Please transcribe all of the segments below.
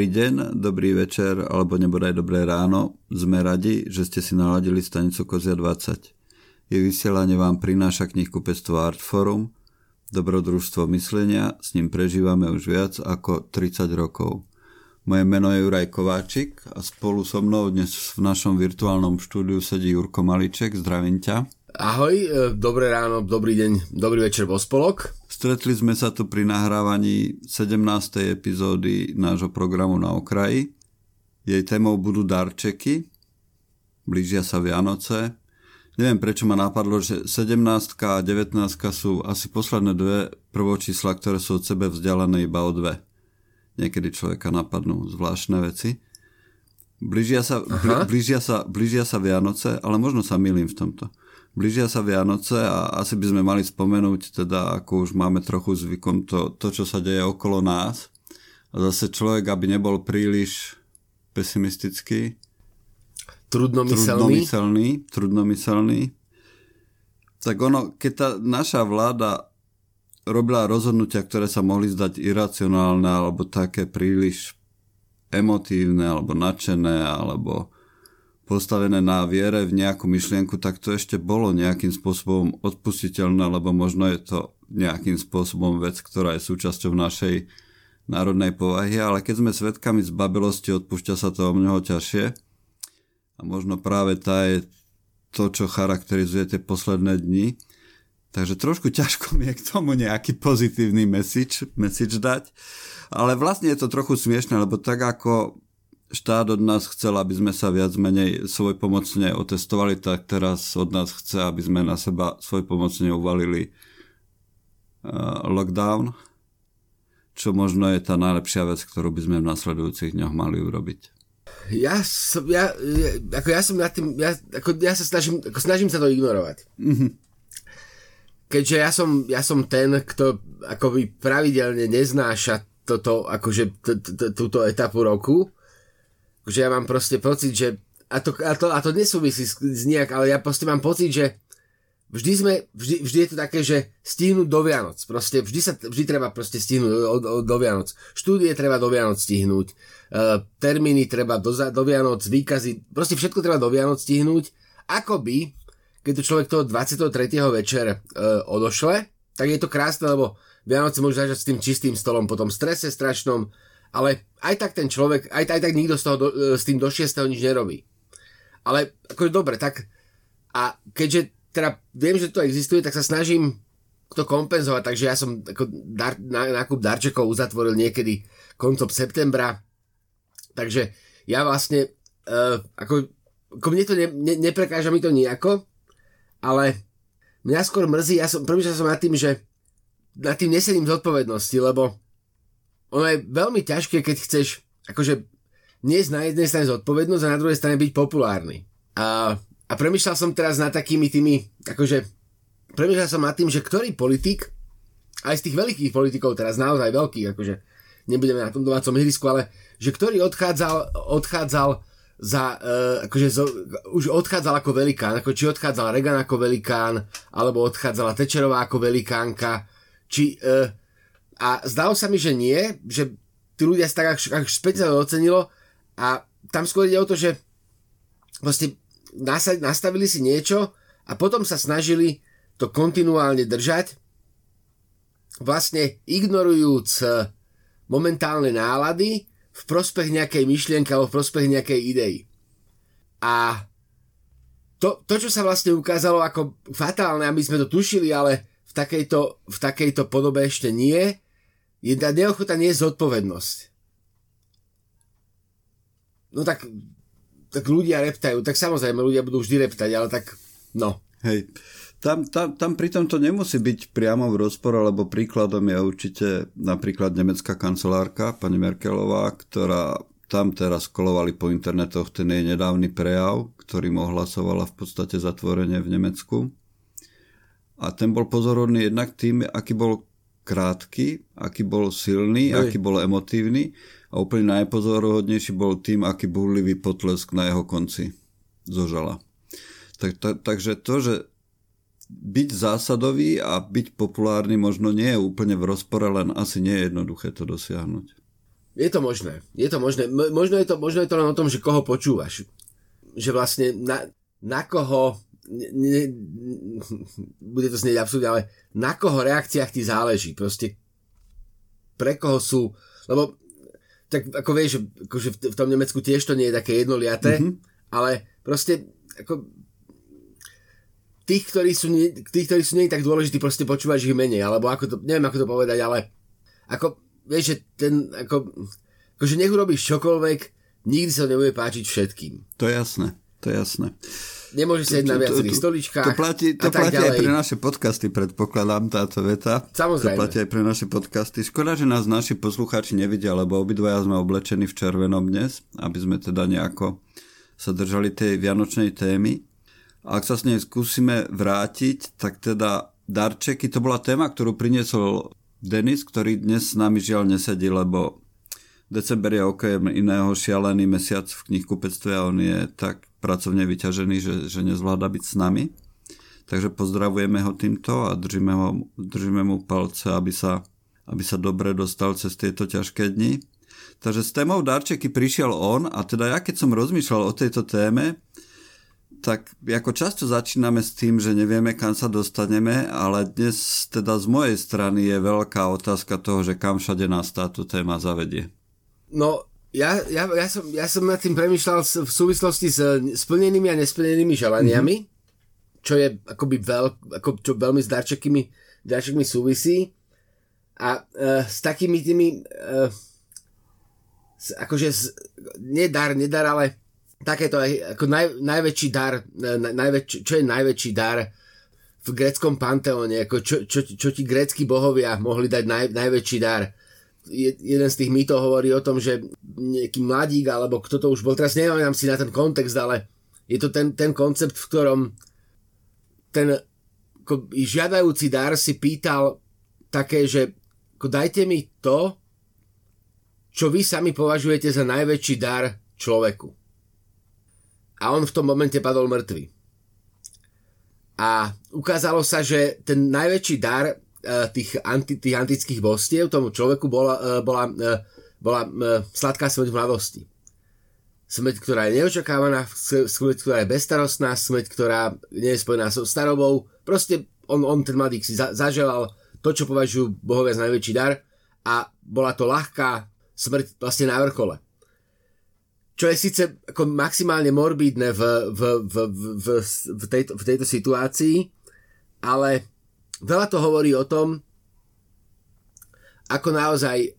Dobrý deň, dobrý večer alebo nebodaj dobré ráno. Sme radi, že ste si naladili stanicu Kozia 20. Jej vysielanie vám prináša knihkupectvo Artforum, dobrodružstvo myslenia, s ním prežívame už viac ako 30 rokov. Moje meno je Juraj Kováčik a spolu so mnou dnes v našom virtuálnom štúdiu sedí Jurko Maliček. Zdravím ťa. Ahoj, e, dobré ráno, dobrý deň, dobrý večer vo spolok. Stretli sme sa tu pri nahrávaní 17. epizódy nášho programu na okraji. Jej témou budú darčeky, blížia sa Vianoce. Neviem, prečo ma napadlo, že 17 a 19 sú asi posledné dve prvočísla, ktoré sú od sebe vzdialené iba o dve. Niekedy človeka napadnú zvláštne veci. Blížia sa, blížia, sa, blížia sa Vianoce, ale možno sa milím v tomto blížia sa Vianoce a asi by sme mali spomenúť, teda ako už máme trochu zvykom, to, to čo sa deje okolo nás. A zase človek, aby nebol príliš pesimistický, trudnomyselný, trudnomyselný, trudnomyselný. Tak ono, keď tá naša vláda robila rozhodnutia, ktoré sa mohli zdať iracionálne alebo také príliš emotívne alebo nadšené alebo postavené na viere v nejakú myšlienku, tak to ešte bolo nejakým spôsobom odpustiteľné, lebo možno je to nejakým spôsobom vec, ktorá je súčasťou našej národnej povahy, ale keď sme svedkami zbabelosti, odpúšťa sa to o mnoho ťažšie. A možno práve tá je to, čo charakterizuje tie posledné dni. Takže trošku ťažko mi je k tomu nejaký pozitívny message, message dať. Ale vlastne je to trochu smiešne, lebo tak ako štát od nás chcel, aby sme sa viac menej svoj pomocne otestovali, tak teraz od nás chce, aby sme na seba svoj pomocne uvalili uh, lockdown, čo možno je tá najlepšia vec, ktorú by sme v nasledujúcich dňoch mali urobiť. Ja som, ja, ja, ako ja som nad tým, ja, ako ja sa snažím, ako snažím sa to ignorovať. Mm-hmm. Keďže ja som, ja som ten, kto akoby pravidelne neznáša toto, akože t- t- túto etapu roku, že ja mám proste pocit, že a to, a to, a to nesúvisí s, s nejak, ale ja proste mám pocit, že vždy sme, vždy, vždy je to také, že stihnúť do Vianoc. Proste vždy sa, vždy treba proste stihnúť do, do, do Vianoc. Štúdie treba do Vianoc stihnúť. Uh, termíny treba do, do Vianoc, výkazy, proste všetko treba do Vianoc stihnúť. Akoby, keď to človek toho 23. večer uh, odošle, tak je to krásne, lebo Vianoce môžu zažať s tým čistým stolom, po tom strese strašnom, ale aj tak ten človek, aj, aj tak nikto z toho do, e, s tým do 6. nič nerobí. Ale akože dobre, tak a keďže teda viem, že to existuje, tak sa snažím to kompenzovať, takže ja som ako dar, nákup darčekov uzatvoril niekedy koncom septembra, takže ja vlastne uh, ako, ako mne to ne, ne, neprekáža mi to nejako, ale mňa skôr mrzí, ja som, premýšľal som nad tým, že nad tým nesedím zodpovednosti, lebo ono je veľmi ťažké, keď chceš akože nie na jednej strane zodpovednosť a na druhej strane byť populárny. A, a premyšľal som teraz nad takými tými, akože premyšľal som nad tým, že ktorý politik, aj z tých veľkých politikov teraz naozaj veľkých, akože nebudeme na tom domácom ihrisku, ale že ktorý odchádzal, odchádzal za, uh, akože zo, už odchádzal ako velikán, ako či odchádzal Reagan ako velikán, alebo odchádzala Tečerová ako velikánka, či uh, a zdalo sa mi, že nie, že tí ľudia sa tak až, až sa ocenilo a tam skôr ide o to, že vlastne nastavili si niečo a potom sa snažili to kontinuálne držať, vlastne ignorujúc eh, momentálne nálady v prospech nejakej myšlienky alebo v prospech nejakej idei. A to, to, čo sa vlastne ukázalo ako fatálne, aby sme to tušili, ale v takejto, v takejto podobe ešte nie, je tá neochota nie je zodpovednosť. No tak, tak ľudia reptajú, tak samozrejme ľudia budú vždy reptať, ale tak no. Hej, tam, tam, tam pritom to nemusí byť priamo v rozpore, lebo príkladom je určite napríklad nemecká kancelárka, pani Merkelová, ktorá tam teraz kolovali po internetoch ten jej nedávny prejav, ktorým ohlasovala v podstate zatvorenie v Nemecku. A ten bol pozorodný jednak tým, aký bol krátky, aký bol silný, Hej. aký bol emotívny a úplne najpozoruhodnejší bol tým, aký búrlivý potlesk na jeho konci zožala. Tak, tak, takže to, že byť zásadový a byť populárny možno nie je úplne v rozpore, len asi nie je jednoduché to dosiahnuť. je to možné. Je to možné. Možno, je to, možno je to len o tom, že koho počúvaš. Že vlastne na, na koho ne, ne, bude to znieť absurdne, ale na koho reakciách ti záleží. Proste pre koho sú, lebo tak ako vieš, akože v, v tom Nemecku tiež to nie je také jednoliaté, mm-hmm. ale proste ako tých, ktorí sú, nie, tých, ktorí sú nie tak dôležití, proste počúvaš ich menej, alebo ako to, neviem ako to povedať, ale ako, vieš, že ten, ako, akože nech urobíš čokoľvek, nikdy sa nebude páčiť všetkým. To je jasné, to je jasné. Nemôže sedieť na viacerých stoličkách. To platí, to platí aj pre naše podcasty, predpokladám táto veta. Samozrejme. To platí aj pre naše podcasty. Škoda, že nás naši poslucháči nevidia, lebo obidvaja sme oblečení v červenom dnes, aby sme teda nejako sa držali tej vianočnej témy. A ak sa s nej skúsime vrátiť, tak teda darčeky, to bola téma, ktorú priniesol Denis, ktorý dnes s nami žiaľ nesedí, lebo december je okrem iného šialený mesiac v knihkupectve a on je tak pracovne vyťažený, že, že nezvláda byť s nami. Takže pozdravujeme ho týmto a držíme, ho, držíme mu palce, aby sa, aby sa dobre dostal cez tieto ťažké dni. Takže s témou darčeky prišiel on a teda ja keď som rozmýšľal o tejto téme, tak ako často začíname s tým, že nevieme, kam sa dostaneme, ale dnes teda z mojej strany je veľká otázka toho, že kam všade nás táto téma zavedie. No, ja, ja, ja, som, ja som nad tým premyšľal v súvislosti s splnenými a nesplnenými želaniami, mm-hmm. čo je akoby veľ, ako, čo veľmi s darčekmi, darčekmi súvisí. A uh, s takými tými uh, s, akože z, nedar, nedar, ale takéto ako naj, najväčší dar, na, najväčší, čo je najväčší dar v greckom panteóne, ako čo, čo, čo ti grécky bohovia mohli dať naj, najväčší dar. Je, jeden z tých mýtov hovorí o tom, že nejaký mladík, alebo kto to už bol, teraz neviem si na ten kontext, ale je to ten, ten koncept, v ktorom ten ako, žiadajúci dar si pýtal také, že ako, dajte mi to, čo vy sami považujete za najväčší dar človeku a on v tom momente padol mŕtvy. A ukázalo sa, že ten najväčší dar tých, anti, tých antických bostiev tomu človeku bola, uh, bola, uh, bola sladká smrť v mladosti. Smrť, ktorá je neočakávaná, smrť, ktorá je bezstarostná, smrť, ktorá nie je spojená so starobou. Proste on, on ten mladík si za, zaželal to, čo považujú bohovia za najväčší dar a bola to ľahká smrť vlastne na vrchole čo je síce ako maximálne morbidné v, v, v, v, v, tejto, v tejto situácii, ale veľa to hovorí o tom, ako naozaj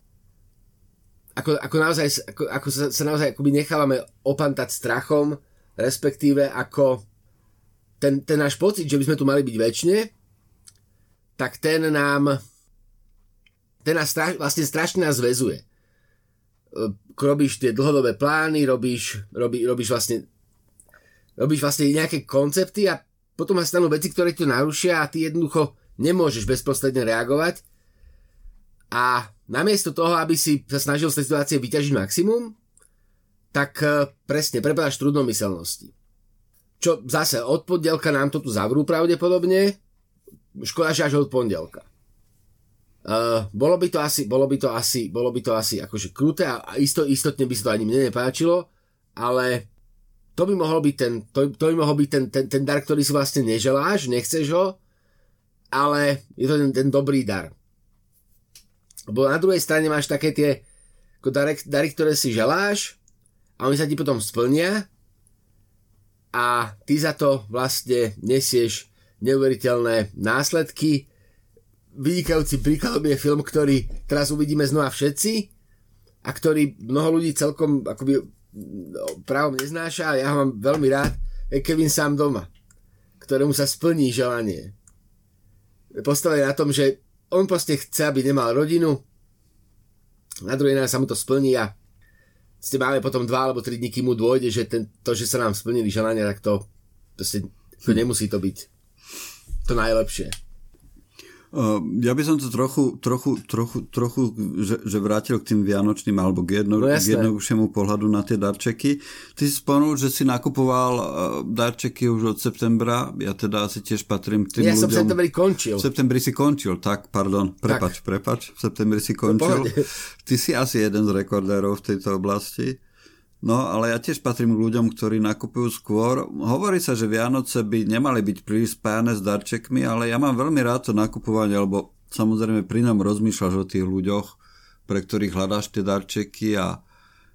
ako, ako naozaj ako, ako sa, sa naozaj akoby nechávame opantať strachom, respektíve ako ten, ten náš pocit, že by sme tu mali byť väčšine, tak ten nám ten nás straš, vlastne strašne nás zväzuje robíš tie dlhodobé plány, robíš, robí, robíš vlastne robíš vlastne nejaké koncepty a potom sa stanú veci, ktoré to narušia a ty jednoducho nemôžeš bezprostredne reagovať a namiesto toho, aby si sa snažil z tej situácie vyťažiť maximum, tak e, presne prepadáš trudnomyselnosti. Čo zase od pondelka nám to tu zavrú pravdepodobne, škoda, že až od pondelka. Uh, bolo by to asi, bolo by to asi, bolo by to asi akože kruté a, isto, istotne by sa to ani mne nepáčilo, ale to by mohol byť ten, to, to by mohol byť ten, ten, ten dar, ktorý si vlastne neželáš, nechceš ho, ale je to ten, ten dobrý dar. Lebo na druhej strane máš také tie ako dary, dary, ktoré si želáš a oni sa ti potom splnia a ty za to vlastne nesieš neuveriteľné následky, vynikajúci príkladom je film, ktorý teraz uvidíme znova všetci a ktorý mnoho ľudí celkom akoby no, právom neznáša a ja ho mám veľmi rád, je Kevin sám doma, ktorému sa splní želanie. Postavené na tom, že on proste chce, aby nemal rodinu, na druhej strane sa mu to splní a ste máme potom dva alebo tri dní, kým mu dôjde, že ten, to, že sa nám splnili želania, tak to, proste, to nemusí to byť to najlepšie. Ja by som to trochu, trochu, trochu, trochu že, že vrátil k tým vianočným alebo k, jedno, no k jednoduchšiemu pohľadu na tie darčeky. Ty si spomenul, že si nakupoval uh, darčeky už od septembra. Ja teda asi tiež patrím k tým ja ľuďom. Ja som v septembri končil. V septembri si končil, tak, pardon. Prepač, tak. prepač. V septembri si končil. Ty si asi jeden z rekordérov v tejto oblasti. No, ale ja tiež patrím k ľuďom, ktorí nakupujú skôr. Hovorí sa, že Vianoce by nemali byť príliš spájane s darčekmi, ale ja mám veľmi rád to nakupovanie, lebo samozrejme pri nám rozmýšľaš o tých ľuďoch, pre ktorých hľadáš tie darčeky a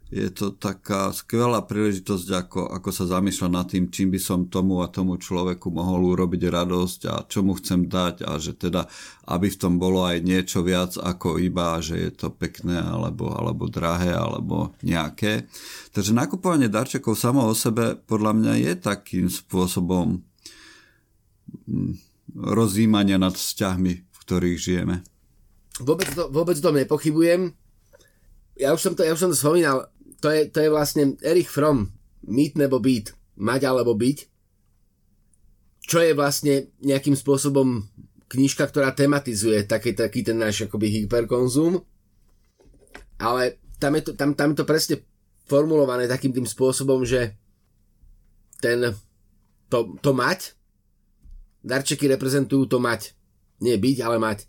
je to taká skvelá príležitosť, ako, ako sa zamýšľať nad tým, čím by som tomu a tomu človeku mohol urobiť radosť a čo mu chcem dať a že teda, aby v tom bolo aj niečo viac ako iba, že je to pekné alebo, alebo drahé alebo nejaké. Takže nakupovanie darčekov samo o sebe podľa mňa je takým spôsobom hm, rozímania nad vzťahmi, v ktorých žijeme. Vôbec to, vôbec to nepochybujem. Ja už som to, ja už som to spomínal to je, to je vlastne Erich Fromm, mýt nebo byt, mať alebo byť, čo je vlastne nejakým spôsobom knižka, ktorá tematizuje taký, taký ten náš akoby hyperkonzum, ale tam je, to, tam, tam je to presne formulované takým tým spôsobom, že ten, to, to mať, darčeky reprezentujú to mať, nie byť, ale mať.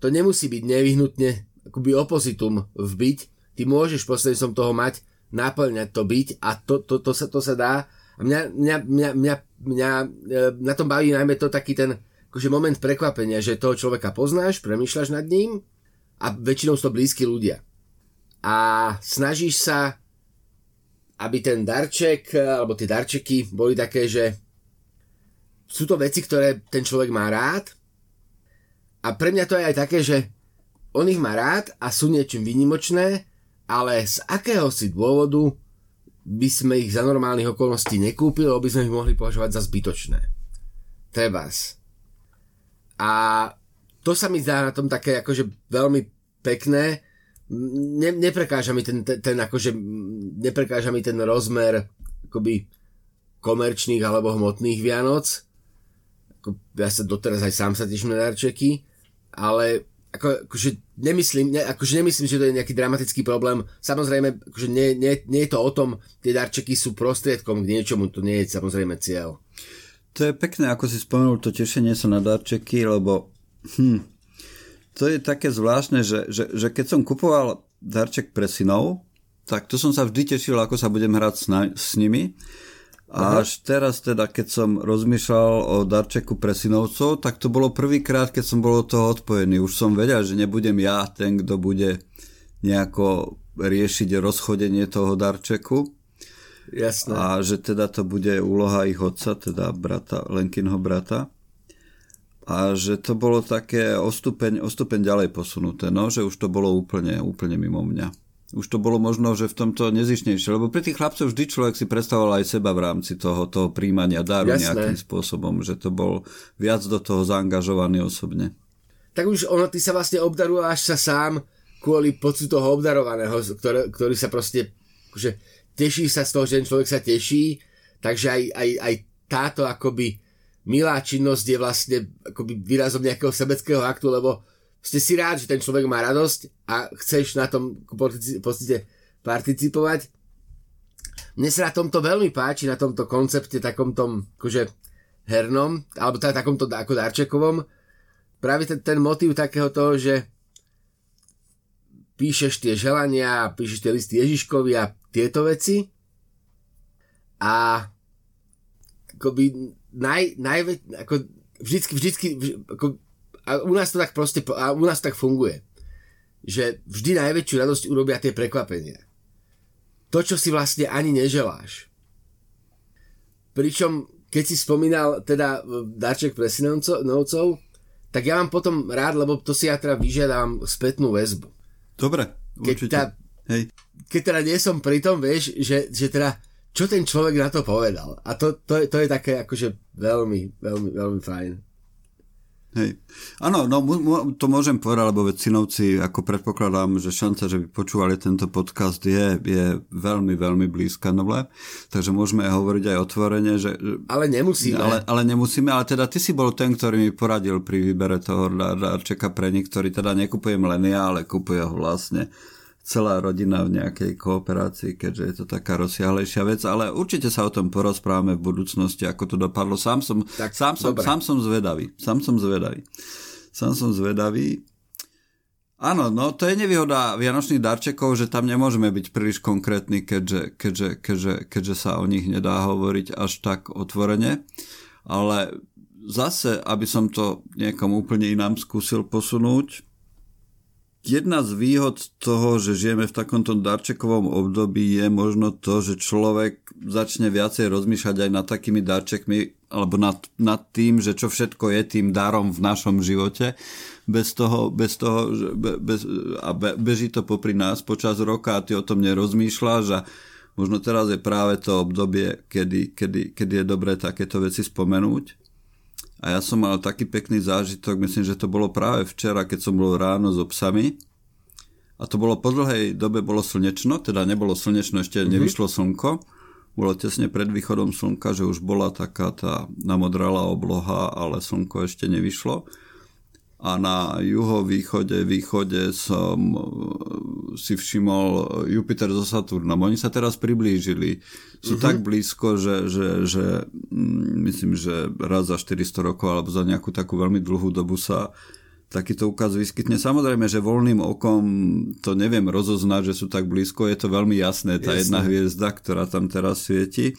To nemusí byť nevyhnutne akoby opozitum v byť, ty môžeš prostredníctvom toho mať, naplňať to byť a to, to, to, sa, to sa dá. A mňa, mňa, mňa, mňa, mňa e, na tom baví najmä to taký ten akože moment prekvapenia, že toho človeka poznáš, premýšľaš nad ním a väčšinou sú to blízki ľudia. A snažíš sa, aby ten darček, alebo tie darčeky boli také, že sú to veci, ktoré ten človek má rád a pre mňa to je aj také, že on ich má rád a sú niečím výnimočné ale z akéhosi dôvodu by sme ich za normálnych okolností nekúpili, lebo by sme ich mohli považovať za zbytočné. Trebárs. A to sa mi zdá na tom také akože veľmi pekné. Ne, neprekáža mi ten, ten, ten akože, neprekáža mi ten rozmer akoby komerčných alebo hmotných Vianoc. Ja sa doteraz aj sám sa teším na darčeky, ale ako, akože nemyslím, ne, akože nemyslím, že to je nejaký dramatický problém. Samozrejme, akože nie, nie, nie je to o tom, tie darčeky sú prostriedkom k niečomu, to nie je samozrejme cieľ. To je pekné, ako si spomenul, to tešenie sa na darčeky, lebo hm, to je také zvláštne, že, že, že keď som kupoval darček pre synov, tak to som sa vždy tešil, ako sa budem hrať s, na, s nimi. A až teraz teda, keď som rozmýšľal o darčeku pre synovcov, tak to bolo prvýkrát, keď som bol od toho odpojený. Už som vedel, že nebudem ja ten, kto bude nejako riešiť rozchodenie toho darčeku. Jasné. A že teda to bude úloha ich otca, teda brata, Lenkinho brata. A že to bolo také o stupeň, o stupeň ďalej posunuté, no, že už to bolo úplne, úplne mimo mňa už to bolo možno, že v tomto nezišnejšie, lebo pri tých chlapcov vždy človek si predstavoval aj seba v rámci toho, toho príjmania daru Jasné. nejakým spôsobom, že to bol viac do toho zaangažovaný osobne. Tak už ono, ty sa vlastne obdaruješ sa sám kvôli pocitu toho obdarovaného, ktorý, ktorý sa proste, že teší sa z toho, že ten človek sa teší, takže aj, aj, aj táto akoby milá činnosť je vlastne akoby výrazom nejakého sebeckého aktu, lebo ste si rád, že ten človek má radosť a chceš na tom pocite participovať. Mne sa na tomto veľmi páči, na tomto koncepte, takom tom, akože hernom, alebo teda takomto ako darčekovom, práve ten, ten motív takého toho, že píšeš tie želania, píšeš tie listy Ježiškovi a tieto veci a akoby naj, najvä, ako vždycky, vždycky, ako a u nás to tak proste, a u nás tak funguje, že vždy najväčšiu radosť urobia tie prekvapenia. To, čo si vlastne ani neželáš. Pričom, keď si spomínal teda darček pre synovcov, tak ja mám potom rád, lebo to si ja teda vyžiadam spätnú väzbu. Dobre, určite. Keď teda, Hej. keď teda nie som pri tom, vieš, že, že teda čo ten človek na to povedal. A to, to, to je také akože veľmi, veľmi, veľmi fajn. Hej. Áno, no to môžem povedať, lebo väčšinovci, ako predpokladám, že šanca, že by počúvali tento podcast je, je veľmi, veľmi blízka nule. Takže môžeme hovoriť aj otvorene, že... Ale nemusíme. Ale, ale nemusíme, ale teda ty si bol ten, ktorý mi poradil pri výbere toho darčeka pre nich, ktorý teda nekupuje mlenia, ale kupuje ho vlastne celá rodina v nejakej kooperácii, keďže je to taká rozsiahlejšia vec, ale určite sa o tom porozprávame v budúcnosti, ako to dopadlo. Sám som, tak, sám som, sám som zvedavý. Sám som zvedavý. Sám som zvedavý. Áno, no to je nevýhoda vianočných darčekov, že tam nemôžeme byť príliš konkrétni, keďže, keďže, keďže, keďže sa o nich nedá hovoriť až tak otvorene. Ale zase, aby som to niekomu úplne inám skúsil posunúť, Jedna z výhod toho, že žijeme v takomto darčekovom období je možno to, že človek začne viacej rozmýšľať aj nad takými darčekmi alebo nad, nad tým, že čo všetko je tým darom v našom živote. Bez toho, bez toho be, bez, a be, beží to popri nás počas roka a ty o tom nerozmýšľaš a možno teraz je práve to obdobie, kedy, kedy, kedy je dobré takéto veci spomenúť. A ja som mal taký pekný zážitok, myslím, že to bolo práve včera, keď som bol ráno so psami. A to bolo po dlhej dobe bolo slnečno, teda nebolo slnečno, ešte mm-hmm. nevyšlo slnko. Bolo tesne pred východom slnka, že už bola taká tá namodralá obloha, ale slnko ešte nevyšlo a na juhovýchode, východe som e, si všimol Jupiter so Saturnom. Oni sa teraz priblížili. Sú uh-huh. tak blízko, že, že, že mm, myslím, že raz za 400 rokov alebo za nejakú takú veľmi dlhú dobu sa takýto ukaz vyskytne. Samozrejme, že voľným okom to neviem rozoznať, že sú tak blízko. Je to veľmi jasné, tá Jasne. jedna hviezda, ktorá tam teraz svieti.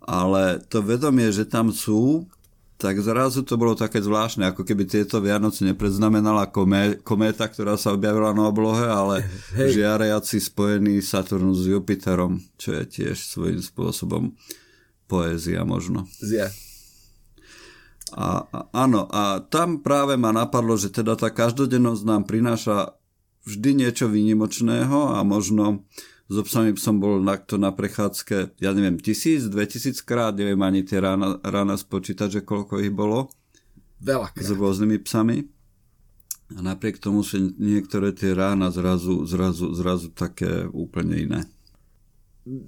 Ale to vedomie, že tam sú, tak zrazu to bolo také zvláštne, ako keby tieto Vianoce nepreznamenala komé, kométa, ktorá sa objavila na oblohe, ale Hej. žiariaci spojený Saturnus s Jupiterom, čo je tiež svojím spôsobom poézia možno. Zia. A, a, áno, a tam práve ma napadlo, že teda tá každodennosť nám prináša vždy niečo výnimočného a možno so psami som bol nakto na prechádzke, ja neviem, tisíc, dve tisíc krát, neviem ani tie rána, rána spočítať, že koľko ich bolo. Veľa. S rôznymi psami. A napriek tomu sú niektoré tie rána zrazu, zrazu, zrazu také úplne iné.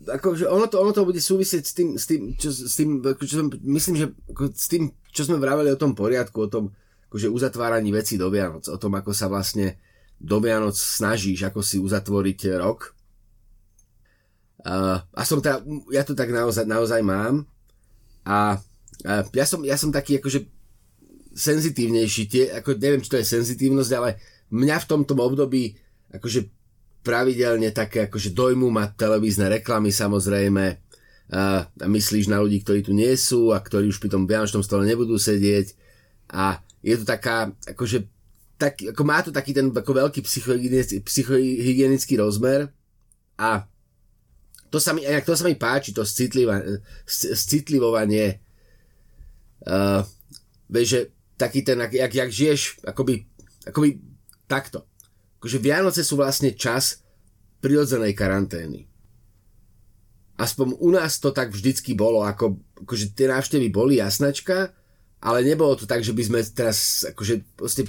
Akože ono to, ono to bude súvisieť s tým, s tým, čo, s tým čo som, myslím, že s tým, čo sme vraveli o tom poriadku, o tom akože uzatváraní veci do Vianoc, o tom, ako sa vlastne do Vianoc snažíš, ako si uzatvoriť rok Uh, a som teda, ja to tak naozaj, naozaj mám. A uh, ja, som, ja som taký akože senzitívnejší, tie, ako neviem, či to je senzitívnosť, ale mňa v tomto období akože pravidelne také akože dojmu ma televízne reklamy samozrejme. Uh, a myslíš na ľudí, ktorí tu nie sú a ktorí už pri tom vianočnom stole nebudú sedieť. A je to taká akože tak, ako má to taký ten ako veľký psychohygienický, psychohygienický rozmer. A to sa mi, to sa mi páči, to citlivovanie. Uh, vieš, že taký ten, jak, jak žiješ, akoby, akoby takto. Akože Vianoce sú vlastne čas prirodzenej karantény. Aspoň u nás to tak vždycky bolo, ako, akože tie návštevy boli jasnačka, ale nebolo to tak, že by sme teraz, akože proste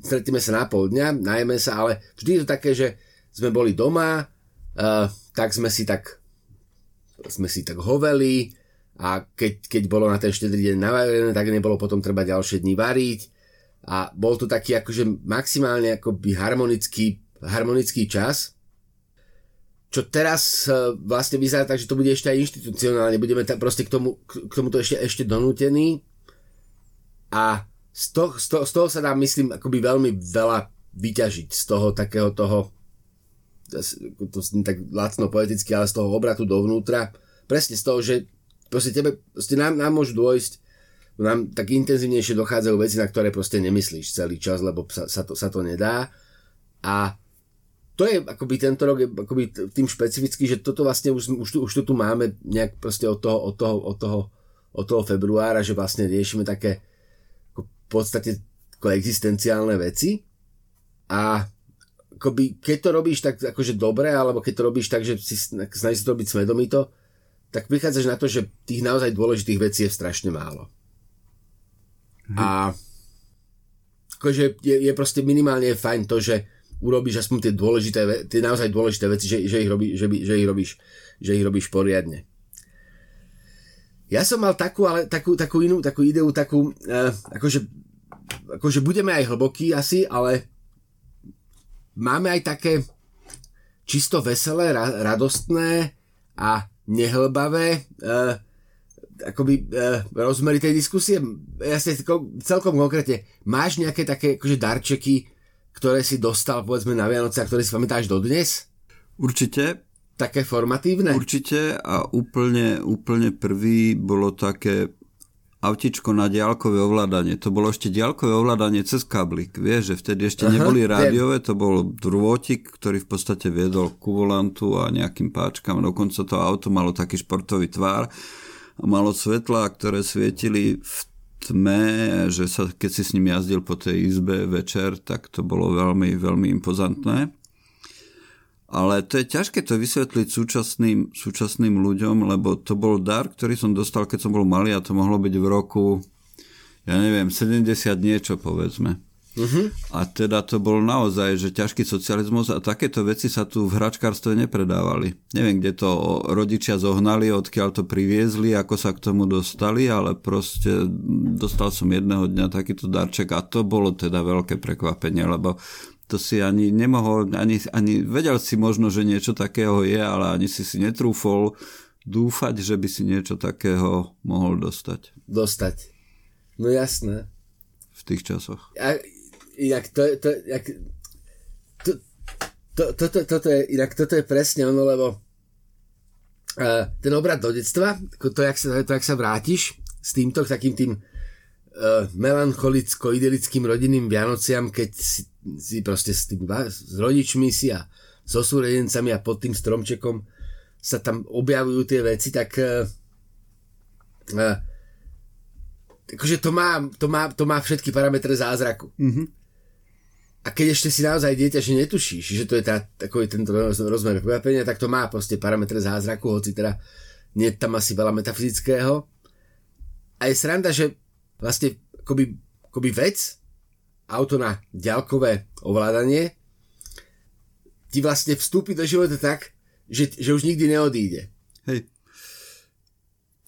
stretíme sa na pol dňa, najmä sa, ale vždy je to také, že sme boli doma, uh, tak sme si tak sme si tak hoveli a keď, keď bolo na ten štedrý deň navarené, tak nebolo potom treba ďalšie dni variť. A bol to taký akože maximálne akoby harmonický, harmonický čas, čo teraz e, vlastne vyzerá tak, že to bude ešte aj inštitucionálne, budeme tam proste k tomu, k tomuto ešte, ešte donútení. A z toho, z, toho, z toho sa dá, myslím, akoby veľmi veľa vyťažiť z toho takého toho to tak lacno poeticky, ale z toho obratu dovnútra, presne z toho, že proste tebe, proste nám, nám môžu dôjsť, nám tak intenzívnejšie dochádzajú veci, na ktoré proste nemyslíš celý čas, lebo sa, sa, to, sa to nedá. A to je akoby tento rok je akoby tým špecifický, že toto vlastne už, už, tu, už tu, tu máme nejak proste od toho, od toho, od toho, od toho februára, že vlastne riešime také ako v podstate ako existenciálne veci a akoby, keď to robíš tak akože dobre, alebo keď to robíš tak, že si snažíš to robiť svedomito, tak prichádzaš na to, že tých naozaj dôležitých vecí je strašne málo. Hm. A akože je, je proste minimálne fajn to, že urobíš aspoň tie dôležité, tie naozaj dôležité veci, že, že, ich, robí, že, že, ich, robíš, že ich robíš poriadne. Ja som mal takú, ale takú, takú inú, takú ideu, takú, uh, akože, akože budeme aj hlbokí asi, ale máme aj také čisto veselé, ra, radostné a nehlbavé uh, akoby uh, rozmery tej diskusie. Ja si celkom konkrétne, máš nejaké také akože darčeky, ktoré si dostal povedzme na Vianoce a ktoré si pamätáš dodnes? Určite také formatívne? Určite a úplne, úplne prvý bolo také autičko na diálkové ovládanie. To bolo ešte diálkové ovládanie cez kablik. Vieš, že vtedy ešte Aha, neboli rádiové, to bol drôtik, ktorý v podstate viedol ku volantu a nejakým páčkam. Dokonca to auto malo taký športový tvár a malo svetla, ktoré svietili v tme, že sa, keď si s ním jazdil po tej izbe večer, tak to bolo veľmi, veľmi impozantné. Ale to je ťažké to vysvetliť súčasným, súčasným ľuďom, lebo to bol dar, ktorý som dostal, keď som bol malý a to mohlo byť v roku, ja neviem, 70 niečo povedzme. Uh-huh. A teda to bol naozaj, že ťažký socializmus a takéto veci sa tu v hračkárstve nepredávali. Neviem, kde to rodičia zohnali, odkiaľ to priviezli, ako sa k tomu dostali, ale proste dostal som jedného dňa takýto darček a to bolo teda veľké prekvapenie, lebo to si ani nemohol, ani, ani vedel si možno, že niečo takého je, ale ani si si netrúfol dúfať, že by si niečo takého mohol dostať. Dostať. No jasné. V tých časoch. A, inak to, to, jak, to, to, to, to, toto je, inak toto je presne ono, lebo uh, ten obrad do detstva, to, jak sa, to, jak sa vrátiš s týmto takým tým uh, melancholicko-idylickým rodinným Vianociam, keď si si proste s, tým, s rodičmi si a so súrodencami a pod tým stromčekom sa tam objavujú tie veci, tak uh, uh, akože to má, to, má, to má všetky parametre zázraku. Mm-hmm. A keď ešte si naozaj dieťa, že netušíš, že to je tá, takový tento rozmer prekvapenia, tak to má proste parametre zázraku, hoci teda nie tam asi veľa metafyzického. A je sranda, že vlastne akoby, akoby vec, auto na ďalkové ovládanie ti vlastne vstúpi do života tak, že, že už nikdy neodíde. Hej.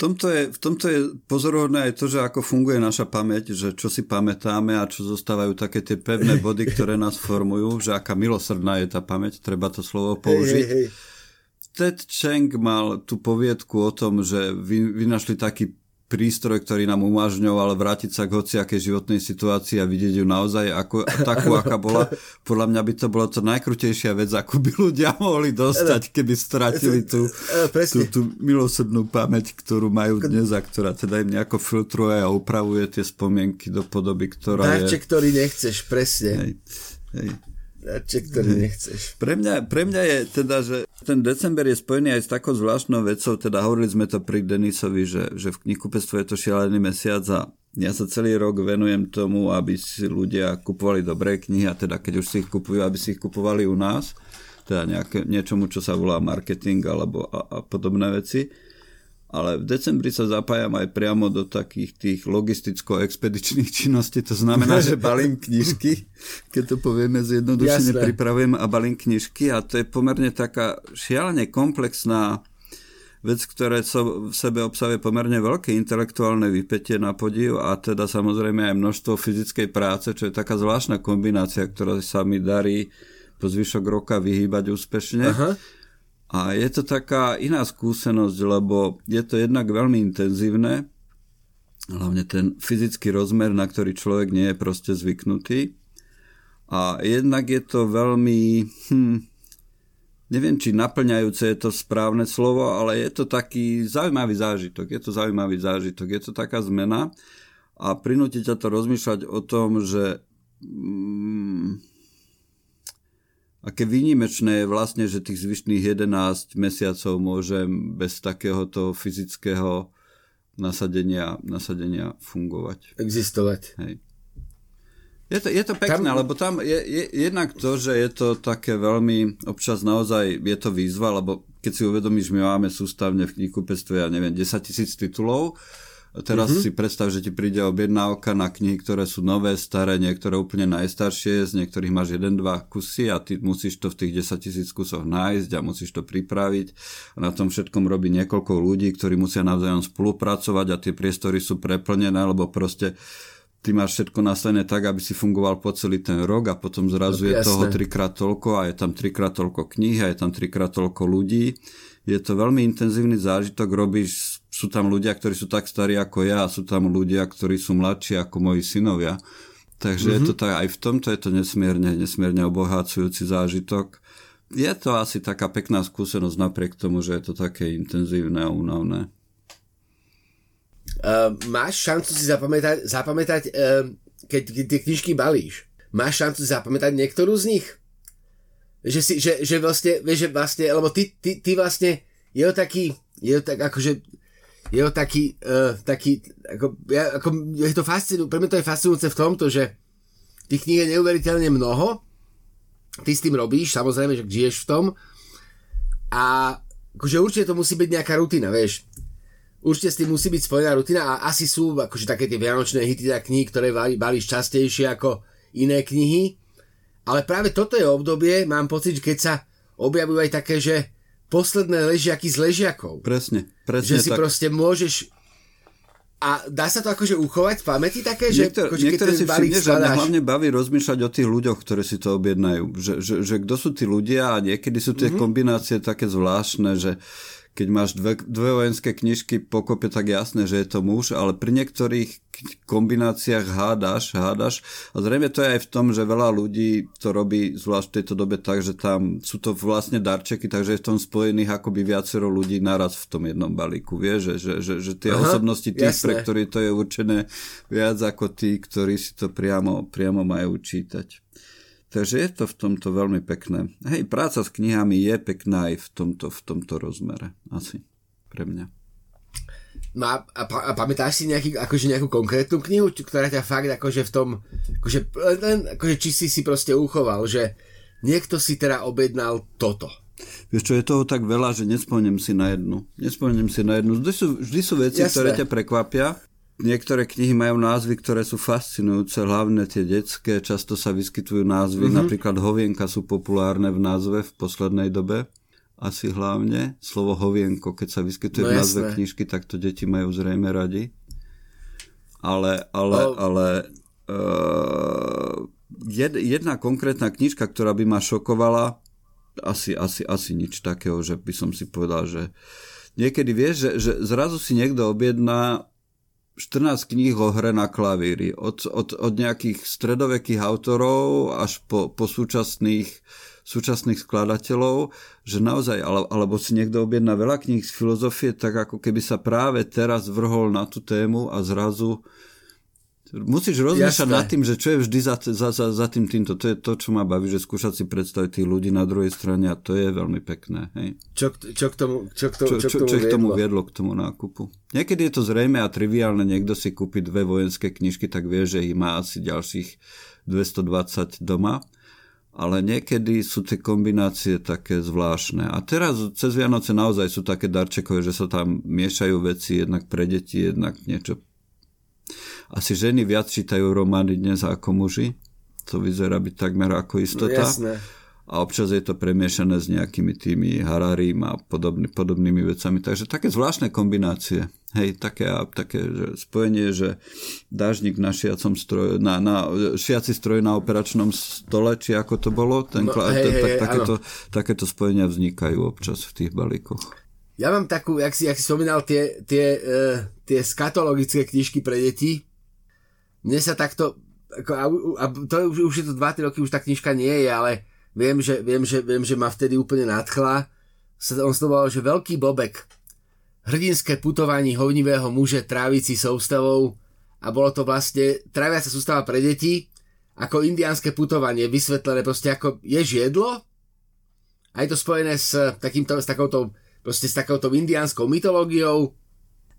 V tomto, je, v tomto je pozorovné aj to, že ako funguje naša pamäť, že čo si pamätáme a čo zostávajú také tie pevné body, ktoré nás formujú, že aká milosrdná je tá pamäť, treba to slovo použiť. Hej, hej, hej. Ted Cheng mal tú poviedku o tom, že vy, vynašli taký prístroj, ktorý nám umožňoval vrátiť sa k hociakej životnej situácii a vidieť ju naozaj ako, takú, aká bola. Podľa mňa by to bolo to najkrutejšia vec, ako by ľudia mohli dostať, keby stratili tú, tú, tú milosrdnú pamäť, ktorú majú dnes a ktorá teda im nejako filtruje a upravuje tie spomienky do podoby, ktorá Darček, je... ktorý nechceš, presne. Hej, hej. Darček, ktorý nechceš. Pre mňa, pre mňa je teda, že ten december je spojený aj s takou zvláštnou vecou, teda hovorili sme to pri Denisovi, že, že v knihkupectve je to šialený mesiac a ja sa celý rok venujem tomu, aby si ľudia kupovali dobré knihy a teda keď už si ich kupujú, aby si ich kupovali u nás, teda nejaké, niečomu, čo sa volá marketing alebo a, a podobné veci ale v decembri sa zapájam aj priamo do takých tých logisticko-expedičných činností, to znamená, že balím knižky, keď to povieme zjednodušene, Jasne. pripravujem a balím knižky a to je pomerne taká šialene komplexná vec, ktoré so, v sebe obsahuje pomerne veľké intelektuálne vypetie na podiv a teda samozrejme aj množstvo fyzickej práce, čo je taká zvláštna kombinácia, ktorá sa mi darí po zvyšok roka vyhýbať úspešne. Aha a je to taká iná skúsenosť, lebo je to jednak veľmi intenzívne, hlavne ten fyzický rozmer, na ktorý človek nie je proste zvyknutý. A jednak je to veľmi, hm, neviem, či naplňajúce je to správne slovo, ale je to taký zaujímavý zážitok. Je to zaujímavý zážitok, je to taká zmena a prinúti ťa to rozmýšľať o tom, že hm, Aké výnimečné je vlastne, že tých zvyšných 11 mesiacov môžem bez takéhoto fyzického nasadenia, nasadenia fungovať. Existovať. Hej. Je to, je to pekné, tam... lebo tam je, je jednak to, že je to také veľmi, občas naozaj je to výzva, lebo keď si uvedomíš, my máme sústavne v knihkupectve, ja neviem, 10 tisíc titulov teraz mm-hmm. si predstav, že ti príde objednávka na knihy, ktoré sú nové, staré, niektoré úplne najstaršie, z niektorých máš jeden, dva kusy a ty musíš to v tých 10 tisíc kusoch nájsť a musíš to pripraviť. A na tom všetkom robí niekoľko ľudí, ktorí musia navzájom spolupracovať a tie priestory sú preplnené, lebo proste ty máš všetko nastavené tak, aby si fungoval po celý ten rok a potom zrazu je toho trikrát toľko a je tam trikrát toľko kníh a je tam trikrát toľko ľudí. Je to veľmi intenzívny zážitok, robíš sú tam ľudia, ktorí sú tak starí ako ja a sú tam ľudia, ktorí sú mladší ako moji synovia. Takže mm-hmm. je to mhm. tak, aj v tomto je to nesmierne, nesmierne obohacujúci zážitok. Je to asi taká pekná skúsenosť napriek tomu, že je to také intenzívne a únavné. Uh, máš šancu si zapamätať, zapamätať uh, keď, keď tie knižky balíš, máš šancu si zapamätať niektorú z nich? Že, si, že, že vlastne, vieš, že vlastne, lebo ty, ty, ty vlastne, je to taký, je to tak akože je to taký, uh, taký ako, ja, ako, je to fascinujúce, pre mňa to je fascinujúce v tomto, že tých kníh je neuveriteľne mnoho, ty s tým robíš, samozrejme, že žiješ v tom a akože určite to musí byť nejaká rutina, vieš. Určite s tým musí byť spojená rutina a asi sú akože také tie vianočné hity a kníh, ktoré balíš častejšie ako iné knihy. Ale práve toto je obdobie, mám pocit, keď sa objavujú aj také, že posledné ležiaky z ležiakov. Presne, presne Že si tak. proste môžeš a dá sa to akože uchovať v pamäti také, že Niektor, akože niektoré si všimne, že mňa hlavne baví rozmýšľať o tých ľuďoch, ktorí si to objednajú. Že, že, že kto sú tí ľudia a niekedy sú tie mm-hmm. kombinácie také zvláštne, že keď máš dve, dve vojenské knižky pokope, tak jasné, že je to muž, ale pri niektorých kombináciách hádaš, hádaš a zrejme to je aj v tom, že veľa ľudí to robí zvlášť v tejto dobe tak, že tam sú to vlastne darčeky, takže je v tom spojených akoby viacero ľudí naraz v tom jednom balíku, vieš, že, že, že, že tie Aha, osobnosti tých, jasné. pre ktorých to je určené viac ako tí, ktorí si to priamo, priamo majú čítať. Takže je to v tomto veľmi pekné. Hej, práca s knihami je pekná aj v tomto, v tomto rozmere. Asi pre mňa. No a, a, a pamätáš si nejaký, akože nejakú konkrétnu knihu, ktorá ťa fakt akože v tom, akože, len, akože či si si proste uchoval, že niekto si teda objednal toto. Vieš čo, je toho tak veľa, že nespomeniem si na jednu. Nespomeniem si na jednu. Vždy sú, vždy sú veci, Jasné. ktoré ťa prekvapia Niektoré knihy majú názvy, ktoré sú fascinujúce, hlavne tie detské, často sa vyskytujú názvy, mm-hmm. napríklad hovienka sú populárne v názve v poslednej dobe, asi hlavne. Slovo hovienko, keď sa vyskytuje no, v názve jasné. knižky, tak to deti majú zrejme radi. Ale, ale, oh. ale uh, jed, jedna konkrétna knižka, ktorá by ma šokovala, asi, asi, asi nič takého, že by som si povedal, že niekedy vieš, že, že zrazu si niekto objedná 14 kníh o hre na klavíri. Od, od, od nejakých stredovekých autorov až po, po súčasných, súčasných skladateľov, že naozaj, alebo si niekto objedná veľa kníh z filozofie, tak ako keby sa práve teraz vrhol na tú tému a zrazu Musíš rozmýšľať nad tým, že čo je vždy za, za, za, za tým týmto. To je to, čo ma baví, že skúšať si predstaviť tých ľudí na druhej strane a to je veľmi pekné. Hej. Čo, čo, k tomu, čo, k to, čo, čo, čo, čo k tomu viedlo k tomu nákupu. Niekedy je to zrejme a triviálne, niekto si kúpi dve vojenské knižky, tak vie, že ich má asi ďalších 220 doma ale niekedy sú tie kombinácie také zvláštne. A teraz cez Vianoce naozaj sú také darčekové, že sa tam miešajú veci jednak pre deti, jednak niečo asi ženy viac čítajú romány dnes ako muži. To vyzerá byť takmer ako istota. No, jasné. A občas je to premiešané s nejakými tými hararím a podobný, podobnými vecami. Takže také zvláštne kombinácie. Hej, také, také že spojenie, že dážnik na šiacom stroj, na, na šiaci stroj na operačnom stole, či ako to bolo, ten, no, hej, hej, tak, takéto, takéto spojenia vznikajú občas v tých balíkoch. Ja mám takú, jak si, jak si spomínal, tie, tie, uh, tie skatologické knižky pre deti, mne sa takto, ako, a, a to už, už je to 2-3 roky, už tá knižka nie je, ale viem, že, viem, že, viem, že ma vtedy úplne nadchla. On slovoval, že Veľký Bobek. Hrdinské putovanie hovnivého muže trávici soustavou a bolo to vlastne tráviaca sústava pre deti ako indiánske putovanie, vysvetlené proste ako je jedlo a je to spojené s, takýmto, s takouto proste s takouto indiánskou mytológiou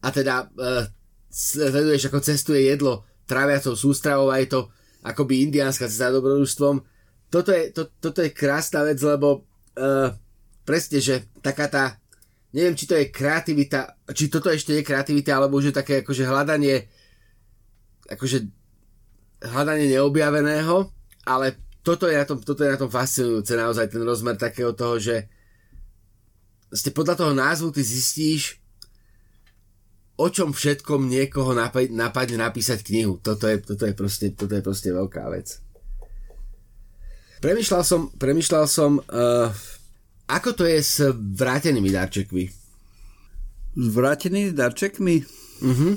a teda e, sleduješ ako cestuje jedlo tráviacou sústravou a je to akoby indiánska cesta dobrodružstvom. Toto je, to, toto je krásna vec, lebo uh, presne, že taká tá neviem, či to je kreativita, či toto ešte je kreativita, alebo už je také akože hľadanie, akože hľadanie neobjaveného, ale toto je na tom, toto je na tom fascinujúce, naozaj ten rozmer takého toho, že ste podľa toho názvu ty zistíš, o čom všetkom niekoho napadne napísať knihu. Toto je, toto je, proste, toto je proste veľká vec. Premýšľal som, premýšľal som uh, ako to je s vrátenými darčekmi? S vrátenými darčekmi? Mhm.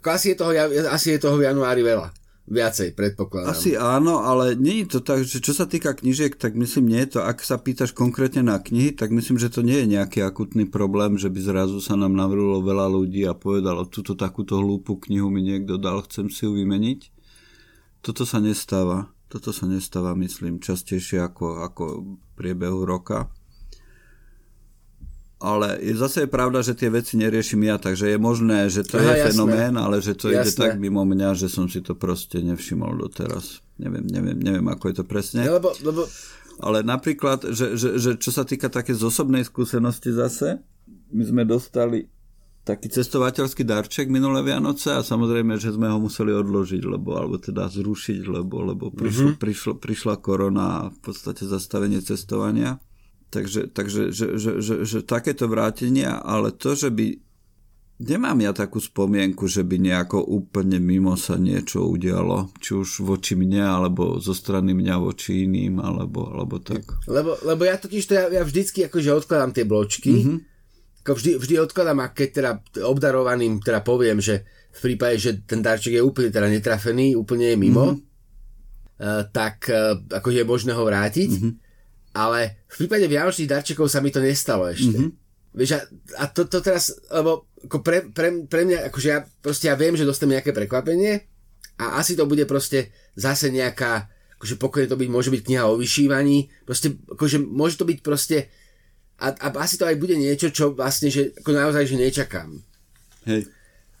Ako asi je toho, asi je toho v januári veľa. Viacej, predpokladám. Asi áno, ale nie je to tak, že čo sa týka knižiek, tak myslím nie je to, ak sa pýtaš konkrétne na knihy, tak myslím, že to nie je nejaký akutný problém, že by zrazu sa nám navrilo veľa ľudí a povedalo, túto takúto hlúpu knihu mi niekto dal, chcem si ju vymeniť. Toto sa nestáva. Toto sa nestáva, myslím, častejšie ako, ako priebehu roka ale zase je pravda, že tie veci neriešim ja, takže je možné, že to Aha, je jasné. fenomén, ale že to jasné. ide tak mimo mňa, že som si to proste nevšimol doteraz. Neviem, neviem, neviem, ako je to presne. Ja, lebo, lebo... Ale napríklad, že, že, že čo sa týka také z osobnej skúsenosti zase, my sme dostali taký cestovateľský darček minulé Vianoce a samozrejme, že sme ho museli odložiť, lebo, alebo teda zrušiť, lebo, lebo prišlo, mm-hmm. prišlo, prišla korona a v podstate zastavenie cestovania. Takže, takže že, že, že, že takéto vrátenia, ale to, že by nemám ja takú spomienku, že by nejako úplne mimo sa niečo udialo, či už voči mne, alebo zo strany mňa voči iným, alebo, alebo tak. Lebo, lebo ja totiž to ja, ja vždycky akože odkladám tie bločky, mm-hmm. ako vždy, vždy odkladám a keď teda obdarovaným teda poviem, že v prípade, že ten darček je úplne teda netrafený, úplne je mimo, mm-hmm. uh, tak uh, akože je možné ho vrátiť. Mm-hmm ale v prípade Vianočných darčekov sa mi to nestalo ešte. Mm-hmm. Vieš, a, a to, to teraz, lebo ako pre, pre, pre mňa, akože ja proste ja viem, že dostanem nejaké prekvapenie a asi to bude proste zase nejaká, akože pokojne to byť, môže byť kniha o vyšívaní, proste, akože môže to byť proste a, a asi to aj bude niečo, čo vlastne, že ako naozaj, že nečakám. Hej.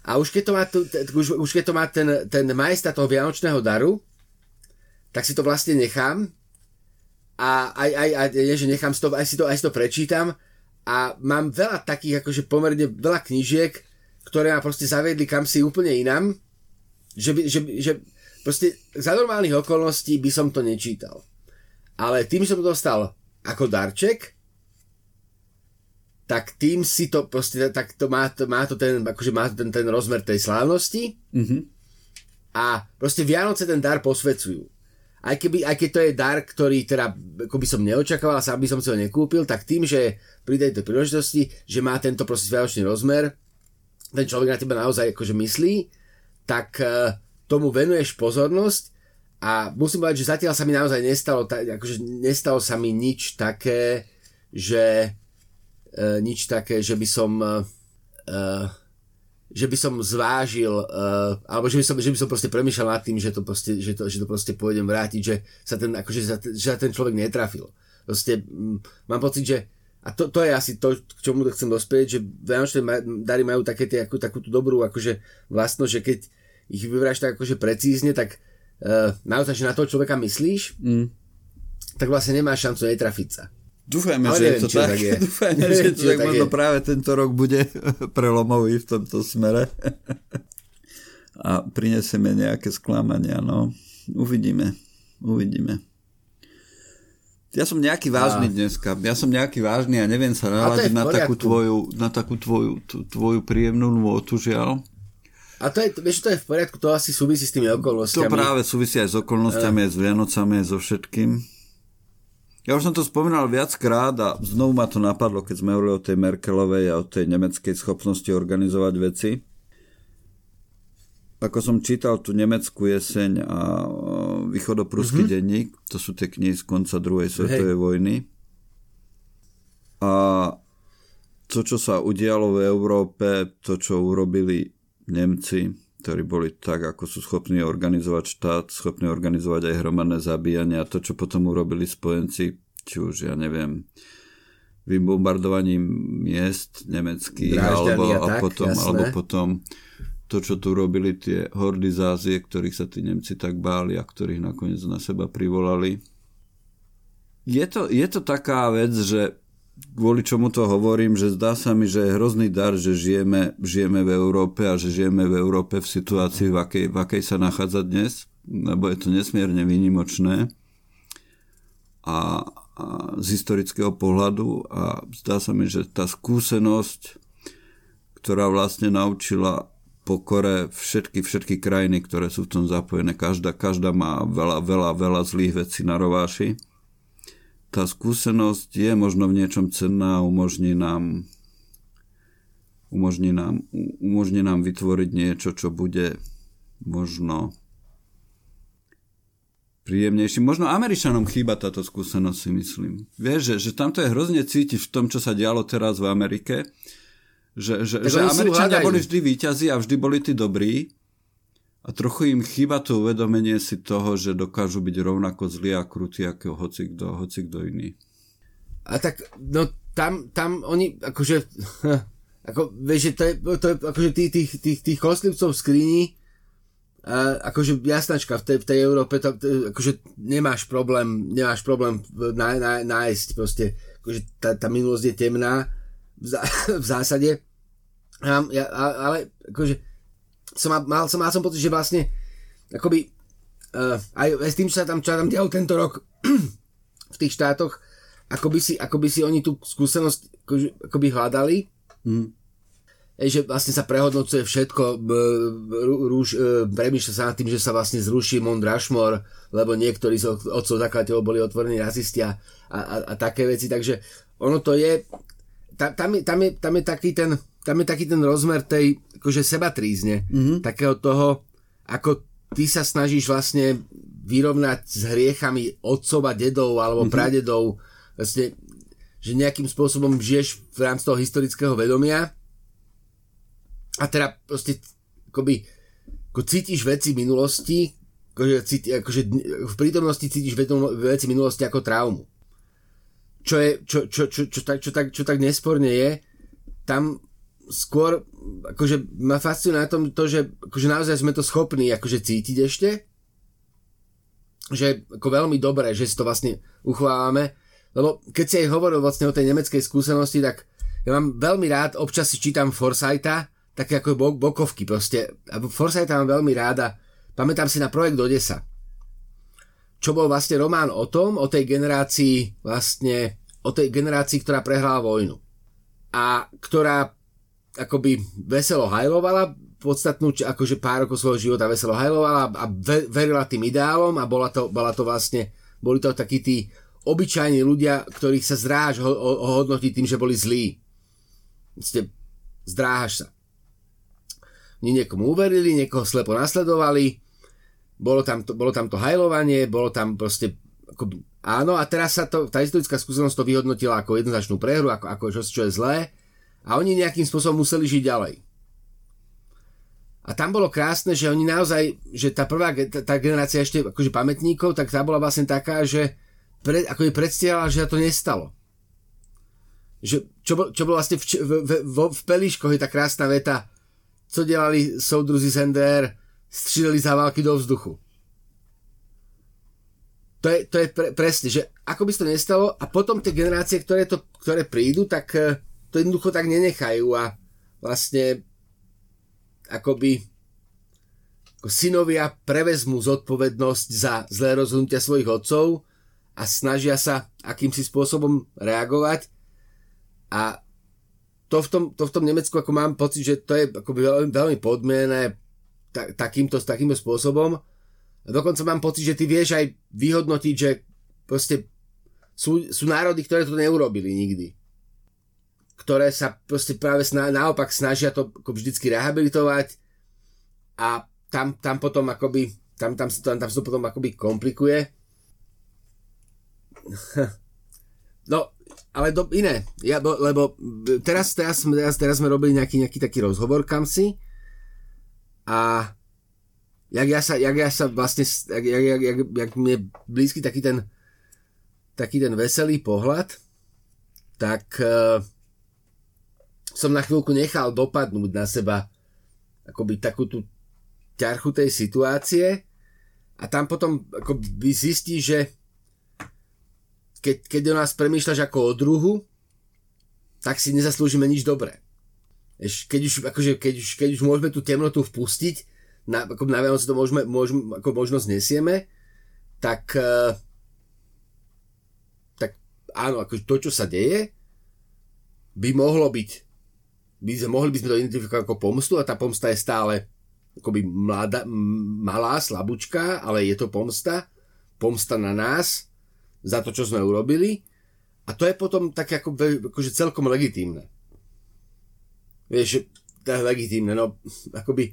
A už keď to má, tu, už, už keď to má ten, ten majesta toho vianočného daru, tak si to vlastne nechám a aj, aj, aj že nechám si to, aj si to, aj si to prečítam a mám veľa takých, akože pomerne veľa knížiek, ktoré ma proste zaviedli kam si úplne inám, že, by, že, že proste za normálnych okolností by som to nečítal. Ale tým som to dostal ako darček, tak tým si to proste, tak to má, to, má to ten, akože má to ten, ten rozmer tej slávnosti mm-hmm. a proste Vianoce ten dar posvecujú aj, keby, aj keď to je dar, ktorý teda ako by som neočakával, sa by som si ho nekúpil, tak tým, že pri tejto príležitosti, že má tento proste vianočný rozmer, ten človek na teba naozaj akože myslí, tak uh, tomu venuješ pozornosť a musím povedať, že zatiaľ sa mi naozaj nestalo, akože nestalo sa mi nič také, že uh, nič také, že by som uh, že by som zvážil, uh, alebo že by som, že by som proste premýšľal nad tým, že to proste, že to, že to proste pôjdem vrátiť, že sa ten, akože sa, že sa ten človek netrafil. Proste m, mám pocit, že a to, to je asi to, k čomu chcem dospieť, že Vianočné dary majú také tie, ako, takú tú dobrú akože vlastnosť, že keď ich vyberáš tak akože precízne, tak uh, naozaj, že na toho človeka myslíš, mm. tak vlastne nemáš šancu netrafiť sa. Dúfajme, že je to tak. tak je. Dúfajme, neviem, že to tak, možno práve tento rok bude prelomový v tomto smere. A prinesieme nejaké sklamania, no. Uvidíme. Uvidíme. Ja som nejaký vážny a... dneska. Ja som nejaký vážny a neviem sa naladiť na takú tvoju, na takú tvoju, tvoju príjemnú nôtu, žiaľ. A to je, vieš, to je v poriadku, to asi súvisí s tými okolnostiami. To práve súvisí aj s okolnostiami, aj s Vianocami, aj so všetkým. Ja už som to spomínal viackrát a znovu ma to napadlo, keď sme hovorili o tej Merkelovej a o tej nemeckej schopnosti organizovať veci. Ako som čítal tú nemeckú jeseň a východopruský mm-hmm. denník, to sú tie knihy z konca druhej svetovej Hej. vojny. A to, čo sa udialo v Európe, to, čo urobili Nemci, ktorí boli tak, ako sú schopní organizovať štát, schopní organizovať aj hromadné zabíjania a to, čo potom urobili spojenci, či už, ja neviem, vybombardovaním miest nemeckých, alebo, a, tak, potom, alebo potom to, čo tu robili tie hordy z Ázie, ktorých sa tí Nemci tak báli a ktorých nakoniec na seba privolali. Je to, je to taká vec, že kvôli čomu to hovorím, že zdá sa mi, že je hrozný dar, že žijeme, žijeme v Európe a že žijeme v Európe v situácii, v akej, v akej sa nachádza dnes, lebo je to nesmierne výnimočné a, a z historického pohľadu a zdá sa mi, že tá skúsenosť, ktorá vlastne naučila pokore všetky, všetky krajiny, ktoré sú v tom zapojené. Každá, každá má veľa, veľa, veľa zlých vecí na rováši. Tá skúsenosť je možno v niečom cenná a umožní nám umožní nám, umožní nám vytvoriť niečo, čo bude možno príjemnejší. Možno Američanom chýba táto skúsenosť, si myslím. Vieš, že, že tamto je hrozne cítiť v tom, čo sa dialo teraz v Amerike, že, že, že Američania boli vždy výťazí a vždy boli tí dobrí a trochu im chýba to uvedomenie si toho, že dokážu byť rovnako zlí a krutí ako hoci kto, hoci kto iný. A tak, no tam, tam oni, akože, ako, vieš, že to je, to je akože tých, tých, tých, tých kostlivcov v skrini, akože jasnačka v tej, v tej Európe, to, akože nemáš problém, nemáš problém ná, ná, nájsť proste, akože tá, tá minulosť je temná, v, zá, v zásade. A, ja, ale akože som mal, som, mal som pocit, že vlastne akoby uh, aj, aj s tým, čo sa tam, čo tam dialo tento rok v tých štátoch, akoby si, akoby si oni tú skúsenosť akoby, akoby hľadali. Mm. Ej, že vlastne sa prehodnocuje všetko, e, premýšľa sa nad tým, že sa vlastne zruší Mount Rushmore, lebo niektorí z otcov zakladateľov boli otvorení rasisti a, a, a také veci, takže ono to je, tam, tam, je, tam, je, tam je taký ten tam je taký ten rozmer tej akože trízne, mm-hmm. takého toho, ako ty sa snažíš vlastne vyrovnať s hriechami otcov a dedov alebo mm-hmm. pradedov, vlastne, že nejakým spôsobom žiješ v rámci toho historického vedomia a teda proste akoby, ako cítiš veci minulosti, akože, cíti, akože v prítomnosti cítiš veci minulosti ako traumu. Čo, je, čo, čo, čo, čo, tak, čo, tak, čo tak nesporne je, tam skôr akože ma fascinuje na tom to, že akože naozaj sme to schopní akože cítiť ešte, že ako veľmi dobré, že si to vlastne uchovávame, lebo keď si aj hovoril vlastne o tej nemeckej skúsenosti, tak ja mám veľmi rád, občas si čítam Forsyta, také ako bokovky proste. A Forsyta mám veľmi ráda. Pamätám si na projekt Odessa čo bol vlastne román o tom, o tej generácii vlastne, o tej generácii, ktorá prehrala vojnu. A ktorá akoby veselo hajlovala, podstatnú, akože pár rokov svojho života veselo hajlovala a verila tým ideálom a bola to, bola to vlastne, boli to takí tí obyčajní ľudia, ktorých sa zdráhaš ho, ho, hodnotiť tým, že boli zlí. Vlastne zdráhaš sa. Oni niekomu uverili, niekoho slepo nasledovali, bolo tam to, bolo tam to hajlovanie, bolo tam proste ako, áno a teraz sa to, tá historická skúsenosť to vyhodnotila ako jednoznačnú prehru, ako, ako čo, čo je zlé a oni nejakým spôsobom museli žiť ďalej. A tam bolo krásne, že oni naozaj, že tá prvá, tá, generácia ešte akože pamätníkov, tak tá bola vlastne taká, že pre, ako je predstierala, že to nestalo. Že, čo, čo bolo vlastne v, v, v, v, v je tá krásna veta, co delali soudruzi Sender, stříleli záválky do vzduchu. To je, to je pre, presne, že ako by to nestalo a potom tie generácie, ktoré, to, ktoré prídu, tak eh, to jednoducho tak nenechajú a vlastne akoby ako synovia prevezmú zodpovednosť za zlé rozhodnutia svojich otcov a snažia sa akýmsi spôsobom reagovať a to v tom, to v tom Nemecku ako mám pocit, že to je akoby veľmi, veľmi podmienené ta, takýmto, takýmto spôsobom. A dokonca mám pocit, že ty vieš aj vyhodnotiť, že proste sú, sú národy, ktoré to neurobili nikdy. Ktoré sa proste práve sna, naopak snažia to ako vždycky rehabilitovať a tam, tam potom akoby tam, tam, tam, tam sa to potom akoby komplikuje. No, ale do, iné. Ja, bo, lebo teraz, teraz, teraz, teraz sme robili nejaký, nejaký taký rozhovor kam si a jak ja sa, jak ja sa vlastne, jak, jak, jak, jak, jak mi je blízky taký ten taký ten veselý pohľad, tak uh, som na chvíľku nechal dopadnúť na seba akoby takú tú ťarchu tej situácie a tam potom akoby zistí, že keď, keď o nás premýšľaš ako o druhu, tak si nezaslúžime nič dobré. Keď už, akože, keď už, keď už môžeme tú temnotu vpustiť, na, ako na Vianoce to môžeme, môžeme, ako možnosť nesieme, tak, uh, tak áno, ako to, čo sa deje, by mohlo byť, by sme, mohli by sme to identifikovať ako pomstu a tá pomsta je stále akoby mladá, malá, slabúčka, ale je to pomsta, pomsta na nás za to, čo sme urobili a to je potom tak ako, akože celkom legitímne. Vieš, to je legitímne, no akoby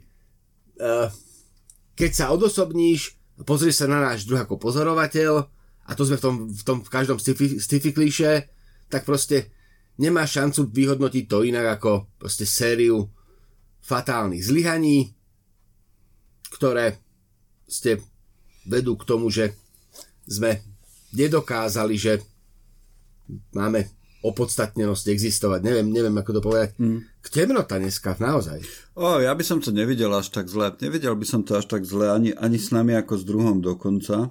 uh, keď sa odosobníš a pozrieš sa na náš druh ako pozorovateľ a to sme v tom, v tom v každom sci-fi tak proste nemá šancu vyhodnotiť to inak ako proste sériu fatálnych zlyhaní, ktoré ste vedú k tomu, že sme nedokázali, že máme opodstatnenosť existovať. Neviem, neviem ako to povedať. Mm. K temnota dneska, naozaj. O, ja by som to nevidel až tak zle. Nevidel by som to až tak zle ani, ani s nami ako s druhom dokonca.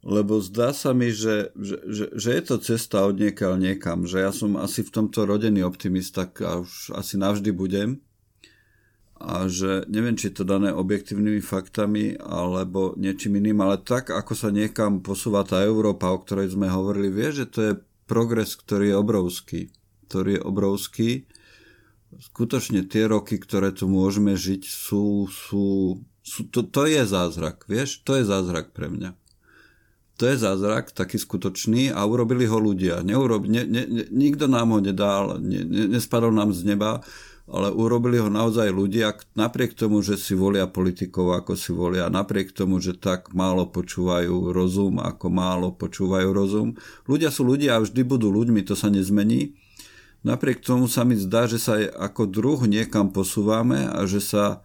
Lebo zdá sa mi, že, že, že, že je to cesta od niekaľ niekam. Že ja som asi v tomto rodený optimista a už asi navždy budem a že neviem, či je to dané objektívnymi faktami alebo niečím iným, ale tak, ako sa niekam posúva tá Európa, o ktorej sme hovorili, vie, že to je progres, ktorý je obrovský. Ktorý je obrovský. Skutočne tie roky, ktoré tu môžeme žiť, sú, sú, sú to, to je zázrak, vieš? To je zázrak pre mňa. To je zázrak, taký skutočný a urobili ho ľudia. Neurob, ne, ne, nikto nám ho nedal, ne, ne, nespadol nám z neba ale urobili ho naozaj ľudia, napriek tomu, že si volia politikov, ako si volia, napriek tomu, že tak málo počúvajú rozum, ako málo počúvajú rozum. Ľudia sú ľudia a vždy budú ľuďmi, to sa nezmení. Napriek tomu sa mi zdá, že sa ako druh niekam posúvame a že sa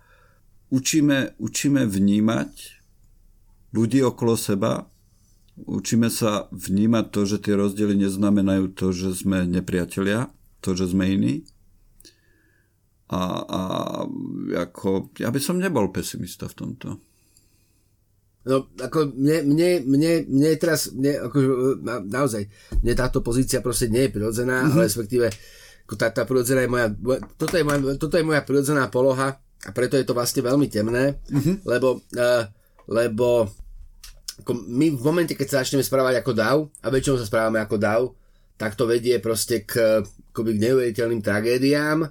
učíme, učíme vnímať ľudí okolo seba, učíme sa vnímať to, že tie rozdiely neznamenajú to, že sme nepriatelia, to, že sme iní a, a ako, ja by som nebol pesimista v tomto. No, ako mne, mne, mne, mne teraz, mne, ako, na, naozaj, mne táto pozícia proste nie je prirodzená, mm-hmm. respektíve ako tá, tá prirodzená je moja, toto je moja, toto je moja prirodzená poloha a preto je to vlastne veľmi temné, mm-hmm. lebo, uh, lebo ako my v momente, keď sa začneme správať ako DAO, a väčšinou sa správame ako DAO, tak to vedie proste k, k neuveriteľným tragédiám,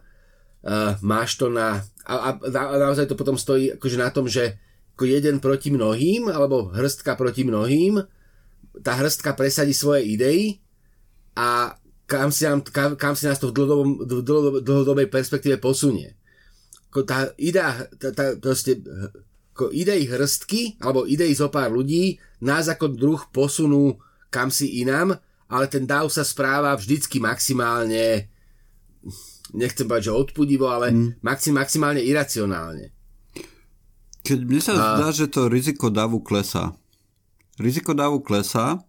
uh, máš to na... A, a, a naozaj to potom stojí akože na tom, že ako jeden proti mnohým, alebo hrstka proti mnohým, tá hrstka presadí svoje idei a kam si, nám, kam, kam si nás to v, dlhodobom, v dlhodobej perspektíve posunie. Ako tá idea, tá, tá, proste, ako idei hrstky, alebo idei zo pár ľudí, nás ako druh posunú kam si inám, ale ten dáv sa správa vždycky maximálne nechcem povedať, že odpudivo, ale mm. maxim, maximálne iracionálne. Keď mne sa a... zdá, že to riziko davu klesá. Riziko davu klesá,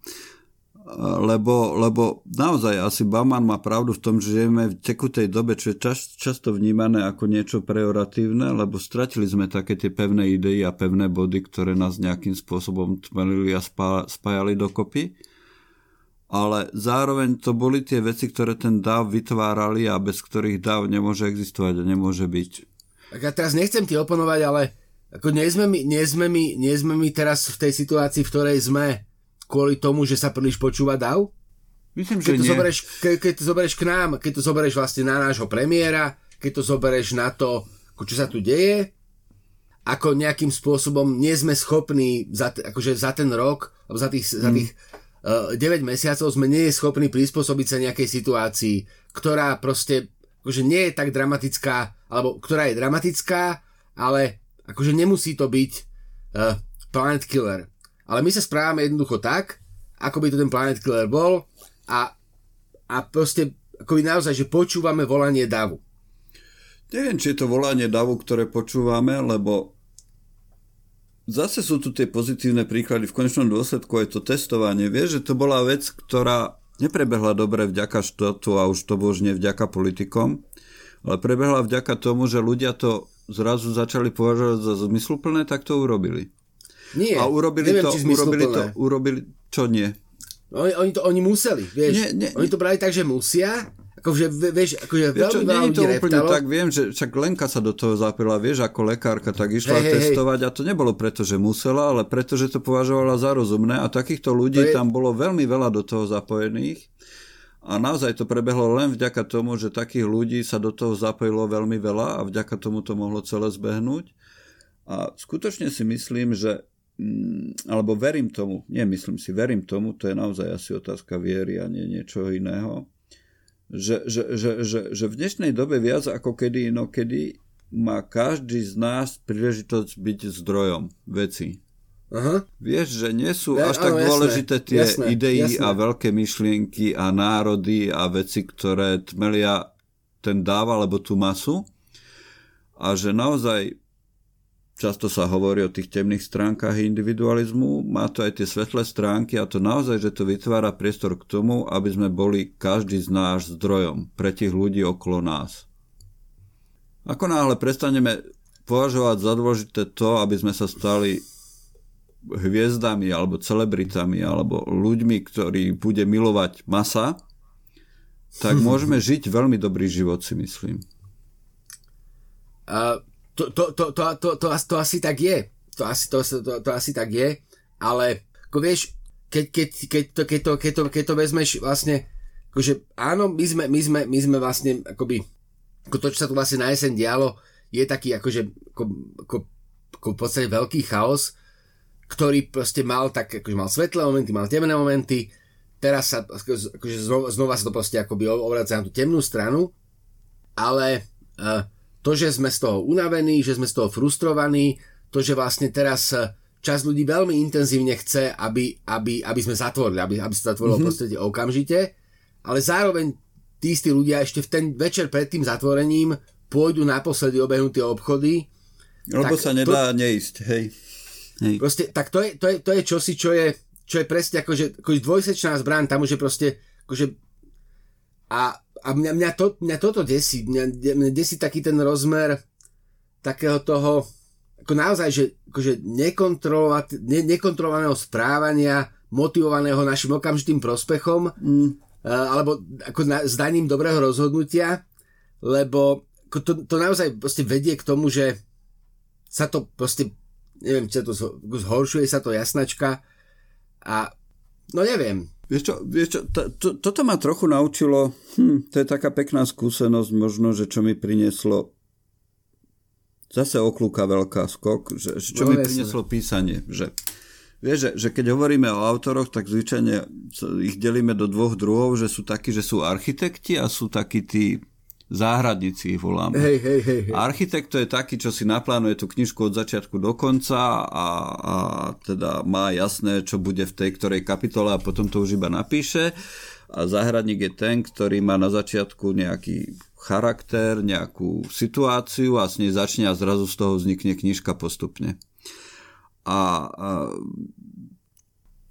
lebo, lebo naozaj asi Bauman má pravdu v tom, že žijeme v tekutej dobe, čo je čas, často vnímané ako niečo preoratívne, lebo stratili sme také tie pevné idei a pevné body, ktoré nás nejakým spôsobom tmelili a spá, spájali dokopy ale zároveň to boli tie veci, ktoré ten dáv vytvárali a bez ktorých dáv nemôže existovať a nemôže byť. Tak ja teraz nechcem ti oponovať, ale ako nie sme, my, nie, sme my, nie sme my teraz v tej situácii, v ktorej sme kvôli tomu, že sa príliš počúva dáv? Myslím, že keď to, nie. Zoberieš, ke, keď to zoberieš k nám, keď to zoberieš vlastne na nášho premiéra, keď to zoberieš na to, čo sa tu deje, ako nejakým spôsobom nie sme schopní za, akože za ten rok, alebo za tých, hmm. za tých 9 mesiacov sme nie je schopní prispôsobiť sa nejakej situácii, ktorá proste akože nie je tak dramatická, alebo ktorá je dramatická, ale akože nemusí to byť uh, Planet Killer. Ale my sa správame jednoducho tak, ako by to ten Planet Killer bol a, a proste akoby naozaj, že počúvame volanie davu. Neviem, či je to volanie davu, ktoré počúvame, lebo zase sú tu tie pozitívne príklady. V konečnom dôsledku je to testovanie. Vieš, že to bola vec, ktorá neprebehla dobre vďaka štátu a už to nie vďaka politikom, ale prebehla vďaka tomu, že ľudia to zrazu začali považovať za zmysluplné, tak to urobili. Nie, a urobili neviem, to, urobili to, urobili, čo nie? Oni, oni to oni museli, vieš. Nie, nie, oni to brali tak, že musia, akože, vieš, akože veľmi nie je to ľudí úplne reptalo. tak, viem, že však Lenka sa do toho zapila, vieš, ako lekárka, tak išla hej. testovať a to nebolo preto, že musela, ale preto, že to považovala za rozumné a takýchto ľudí To je- tam bolo veľmi veľa do toho zapojených a naozaj to prebehlo len vďaka tomu, že takých ľudí sa do toho zapojilo veľmi veľa a vďaka tomu to mohlo celé zbehnúť. A skutočne si myslím, že mm, alebo verím tomu, nie myslím si, verím tomu, to je naozaj asi otázka viery a nie niečoho iného, že, že, že, že, že v dnešnej dobe viac ako kedy inokedy má každý z nás príležitosť byť zdrojom veci. Aha. Vieš, že nie sú Ja- až tak áno, jasné, dôležité tie jasné, idei jasné. a veľké myšlienky a národy a veci, ktoré tmelia ten dáv alebo tú masu a že naozaj často sa hovorí o tých temných stránkach individualizmu, má to aj tie svetlé stránky a to naozaj, že to vytvára priestor k tomu, aby sme boli každý z nás zdrojom pre tých ľudí okolo nás. Ako náhle prestaneme považovať za dôležité to, aby sme sa stali hviezdami alebo celebritami alebo ľuďmi, ktorí bude milovať masa, tak môžeme žiť veľmi dobrý život, si myslím. A to, to, to, to, to, to, to asi tak je. To asi, to, to, to asi tak je, ale ako vieš, keď, keď, keď, to, keď, to, keď, to, keď to vezmeš vlastne, akože áno, my sme, my sme, my sme vlastne akoby, ako to, čo sa tu vlastne na jeseň dialo, je taký akože, ako, ako, ako v podstate veľký chaos, ktorý proste mal tak, akože mal svetlé momenty, mal temné momenty, teraz sa, akože znova, znova sa to proste akoby obracia na tú temnú stranu, ale uh, to, že sme z toho unavení, že sme z toho frustrovaní, to, že vlastne teraz eh, časť ľudí veľmi intenzívne chce, aby, aby, aby sme zatvorili, aby, aby sa zatvorilo mm-hmm. proste okamžite, ale zároveň tí istí ľudia ešte v ten večer pred tým zatvorením pôjdu naposledy obehnúť tie obchody. Lebo Tak sa nedá neísť, hej. hej. Proste, tak to je, to je, to je čosi, čo je, čo je presne akože, akože dvojsečná zbraň, tam už je proste akože a, a mňa, mňa, to, mňa toto desí, mňa, mňa desí taký ten rozmer takého toho, ako naozaj, že akože ne, nekontrolovaného správania, motivovaného našim okamžitým prospechom, Mm. alebo ako na, zdaním dobrého rozhodnutia, lebo to, to naozaj vedie k tomu, že sa to proste, neviem, či sa to zho- zhoršuje sa to jasnačka a no neviem, Vieš čo, vieš čo to, to, toto ma trochu naučilo, hm, to je taká pekná skúsenosť možno, že čo mi prinieslo zase oklúka veľká skok, že, že čo No, mi jasné. prinieslo písanie, že Vieš, že, že keď hovoríme o autoroch, tak zvyčajne ich delíme do dvoch druhov, že sú takí, že sú architekti a sú takí tí záhradníci ich voláme. hej, hej, hej, hej. Architekt to je taký, čo si naplánuje tú knižku od začiatku do konca a, a teda má jasné, čo bude v tej ktorej kapitole a potom to už iba napíše. A záhradník je ten, ktorý má na začiatku nejaký charakter, nejakú situáciu a s nej začne a zrazu z toho vznikne knižka postupne. A, a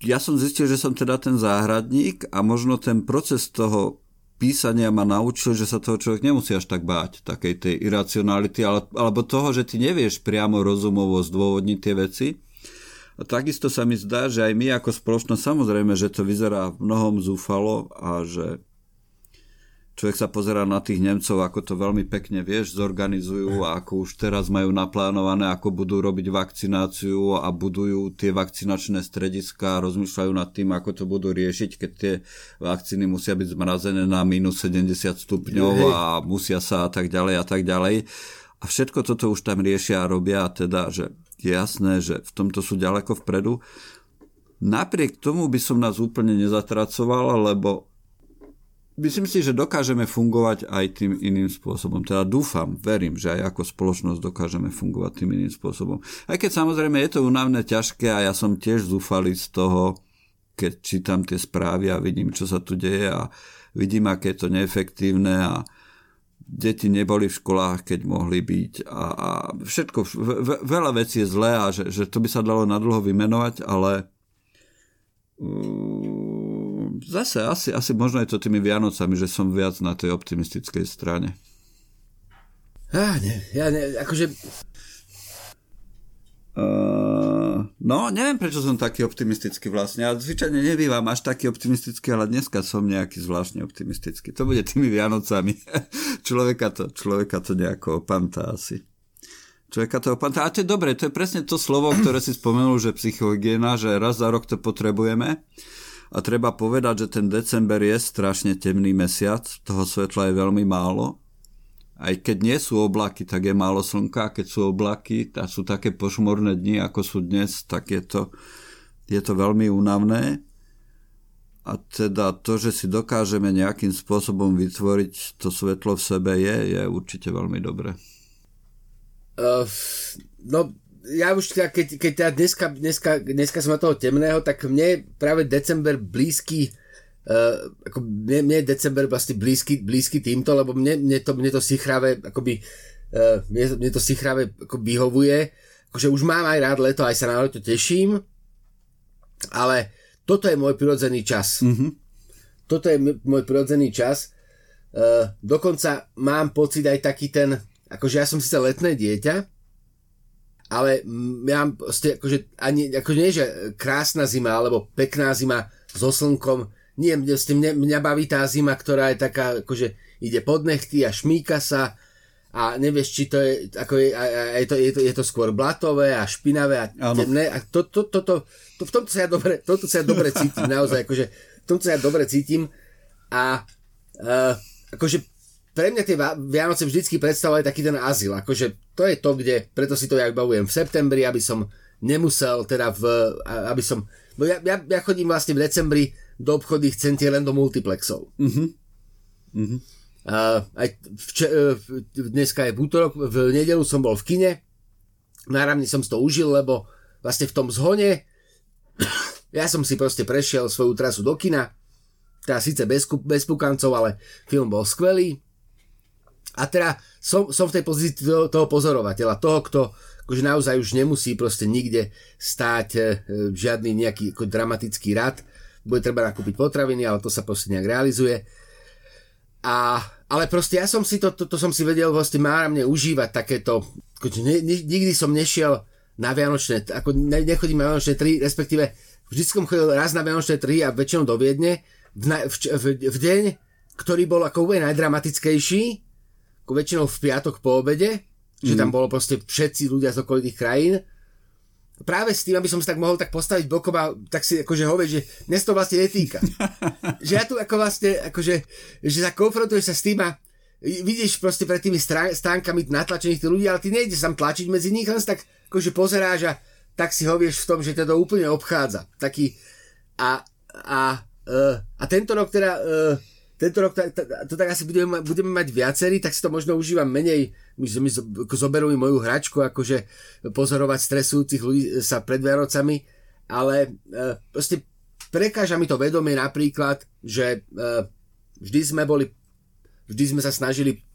ja som zistil, že som teda ten záhradník a možno ten proces toho písania ma naučil, že sa toho človek nemusí až tak báť, takej tej iracionality, ale, alebo toho, že ty nevieš priamo rozumovo zdôvodniť tie veci. A takisto sa mi zdá, že aj my ako spoločnosť, samozrejme, že to vyzerá v mnohom zúfalo a že človek sa pozerá na tých Nemcov, ako to veľmi pekne, vieš, zorganizujú a ako už teraz majú naplánované, ako budú robiť vakcináciu a budujú tie vakcinačné strediska a rozmýšľajú nad tým, ako to budú riešiť, keď tie vakcíny musia byť zmrazené na minus 70 stupňov a musia sa a tak ďalej a tak ďalej. A všetko toto už tam riešia a robia, a teda, že je jasné, že v tomto sú ďaleko vpredu. Napriek tomu by som nás úplne nezatracoval, lebo myslím si, že dokážeme fungovať aj tým iným spôsobom. Teda dúfam, verím, že aj ako spoločnosť dokážeme fungovať tým iným spôsobom. Aj keď samozrejme je to únavné, ťažké a ja som tiež zúfalý z toho, keď čítam tie správy a vidím, čo sa tu deje a vidím, aké je to neefektívne a deti neboli v školách, keď mohli byť a, a všetko, ve, veľa vecí je zlé a že, že to by sa dalo nadlho vymenovať, ale um, zase asi, asi možno je to tými Vianocami, že som viac na tej optimistickej strane. Ah, ne, ja ne, akože Uh, No, neviem, prečo som taký optimistický vlastne. Ja zvyčajne nebývam až taký optimistický, ale dneska som nejaký zvláštne optimistický. To bude tými Vianocami. človeka, to, človeka to nejako opantá asi. Človeka to opantá. A to je dobre, to je presne to slovo, ktoré si spomenul, že psychohygiena, že raz za rok to potrebujeme. A treba povedať, že ten december je strašne temný mesiac, toho svetla je veľmi málo aj keď nie sú oblaky, tak je málo slnka, keď sú oblaky a sú také pošmorné dni, ako sú dnes, tak je to, je to veľmi únavné. A teda to, že si dokážeme nejakým spôsobom vytvoriť to svetlo v sebe, je, je určite veľmi dobré. Uh, no, ja už teda, keď, keď teda dneska, dneska, dneska som na toho temného, tak mne práve december blízky Uh, ako mne, mne je december vlastne blízky, blízky týmto, lebo mne, mne, to, mne to sichráve akoby, uh, mne, mne to sichráve ako vyhovuje, akože už mám aj rád leto, aj sa na leto teším, ale toto je môj prirodzený čas. Mm-hmm. Toto je môj prirodzený čas. Uh, dokonca mám pocit aj taký ten, akože ja som síce letné dieťa, ale ja mám proste, akože, ani, akože nie, že krásna zima, alebo pekná zima so slnkom, nie, mňa, mňa baví tá zima, ktorá je taká, akože ide pod nechty a šmíka sa. A nevieš, či to je, ako je, a, a je, to, je, to, je to skôr blatové a špinavé a temné. A to, to, to, to, to, v tomto sa ja dobre, tomto sa ja dobre cítim, naozaj, akože v tomto sa ja dobre cítim. A uh, akože pre mňa tie Vianoce vždycky predstavovali taký ten azyl, akože to je to, kde, preto si to ja bavujem v septembri, aby som nemusel teda v, aby som, bo ja, ja, ja chodím vlastne v decembri do obchodných centier len do multiplexov. Uh-huh. A aj vče, e, dneska je v útorok, v nedelu som bol v kine, náramne som si to užil, lebo vlastne v tom zhone ja som si proste prešiel svoju trasu do kina, teda síce bez, bez pukancov, ale film bol skvelý. A teda som, som v tej pozícii toho, toho pozorovateľa, toho, kto akože naozaj už nemusí proste nikde stáť e, žiadny nejaký ako dramatický rad, bude treba nakúpiť potraviny, ale to sa proste nejak realizuje. A, ale proste ja som si to, to, to som si vedel vlastne máramne užívať takéto, akože ne, ne, nikdy som nešiel na Vianočné, ako ne, nechodím na Vianočné 3, respektíve vždy som chodil raz na Vianočné 3 a väčšinou do Viedne v, v, v, v deň, ktorý bol ako úplne najdramatickejší, väčšinou v piatok po obede, mm. že tam mhm. bolo proste všetci ľudia z okolitých krajín práve s tým, aby som sa tak mohol tak postaviť bokom a tak si akože hovieť, že dnes to vlastne netýka. že ja tu ako vlastne, akože, že sa konfrontuješ sa s tým a vidíš proste pred tými stánkami natlačených tých ľudí, ale ty nejdeš tam tlačiť medzi nich, len sa tak akože pozeráš a tak si hovieš v tom, že to úplne obchádza. Taký a, a, uh, a tento rok teda uh, tento rok to, to, to tak asi budeme, budeme mať viacerí, tak si to možno užívam menej, my, my zoberú mi moju hračku, akože pozorovať stresujúcich ľudí sa pred Vianocami, ale e, proste prekáža mi to vedomie napríklad, že e, vždy sme boli, vždy sme sa snažili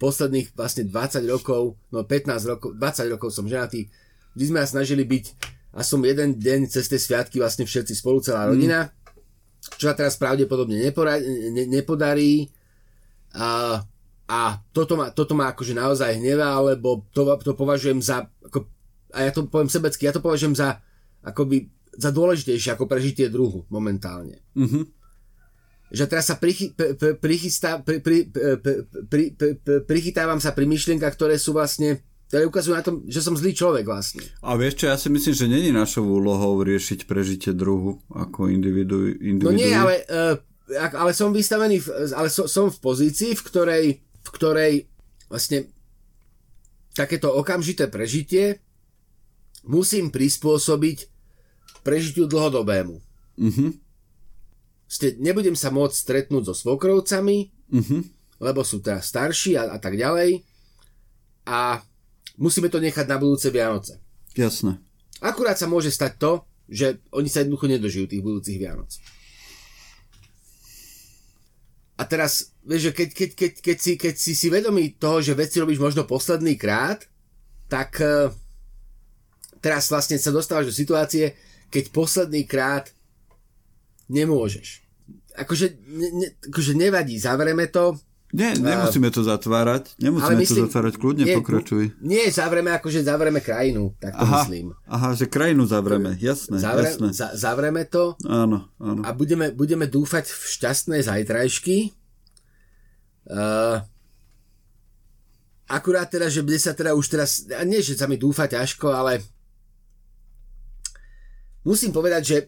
posledných vlastne 20 rokov, no 15 rokov, 20 rokov som ženatý, vždy sme sa snažili byť a som jeden deň cez tie sviatky vlastne všetci spolu, celá rodina. Mm čo sa teraz pravdepodobne nepora- ne- nepodarí. A, a toto, ma, toto ma akože naozaj hnevá, lebo to, to považujem za, ako, a ja to poviem sebecky, ja to považujem za akoby za dôležitejšie ako prežitie druhu momentálne. Mm-hmm. Že teraz sa prichy, pri, prichystá, pri, pri, pri, pri, pri, prichytávam sa pri myšlienkach, ktoré sú vlastne ktoré ukazujú na tom, že som zlý človek vlastne. A vieš čo, ja si myslím, že není našou úlohou riešiť prežitie druhu ako individu. individu. No nie, ale, uh, ale som vystavený, v, ale so, som v pozícii, v ktorej, v ktorej vlastne takéto okamžité prežitie musím prispôsobiť prežitiu dlhodobému. Uh-huh. Ste, nebudem sa môcť stretnúť so svokrovcami, uh-huh. lebo sú teraz starší a, a tak ďalej. A musíme to nechať na budúce Vianoce. Jasné. Akurát sa môže stať to, že oni sa jednoducho nedožijú tých budúcich Vianoc. A teraz, vieš, že keď, keď, keď, keď, si, keď si si vedomý toho, že veci robíš možno posledný krát, tak uh, teraz vlastne sa dostávaš do situácie, keď posledný krát nemôžeš. Akože, ne, ne, akože nevadí, zavrieme to, Nie, nemusíme to zatvárať. Nemusíme myslím, to zatvárať, kľudne nie, pokračuj. Nie, zavreme akože zavreme krajinu, tak to aha, myslím. Aha, že krajinu zavreme, jasné, Zavre, jasné. Za, zavreme to áno, áno. a budeme, budeme dúfať v šťastné zajtrajšky. Uh, akurát teda, že bude sa teda už teraz, nie, že sa mi dúfa ťažko, ale musím povedať, že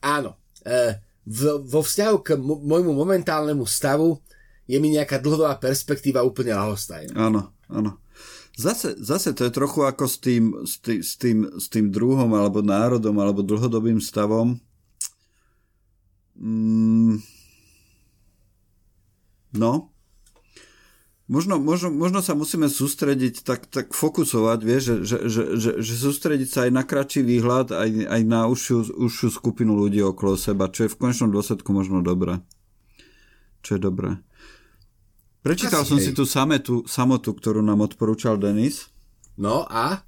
áno, uh, v, vo vzťahu k môjmu momentálnemu stavu je mi nejaká dlhodobá perspektíva úplne lahostajná. Áno, áno. Zase, zase to je trochu ako s tým, s, tým, s, tým, s tým druhom alebo národom alebo dlhodobým stavom. Mm, no, Možno, možno, možno sa musíme sústrediť, tak, tak fokusovať, vieš, že, že, že, že, že sústrediť sa aj na kratší výhľad, aj, aj na užšiu, užšiu skupinu ľudí okolo seba, čo je v končnom dôsledku možno dobré. Čo je dobré. Prečítal Asi, som hej. si tú sametu, samotu, ktorú nám odporúčal Denis. No a?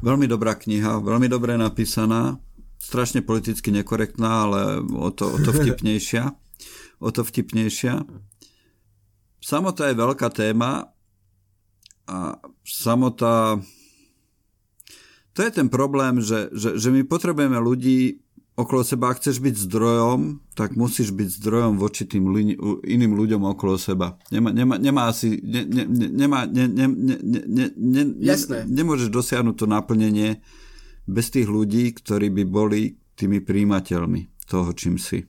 Veľmi dobrá kniha, veľmi dobre napísaná, strašne politicky nekorektná, ale o to, o to vtipnejšia. O to vtipnejšia. Samota je veľká téma a samota... To je ten problém, že, že, že my potrebujeme ľudí, okolo seba, ak chceš byť zdrojom, tak musíš byť zdrojom voči tým li, iným ľuďom okolo seba. Nemá, nemá, nemá asi, ne, ne, nemá, ne, ne, ne, ne, ne, Jasné. Ne, nemôžeš dosiahnuť to naplnenie bez tých ľudí, ktorí by boli tými príjimateľmi toho, čím si.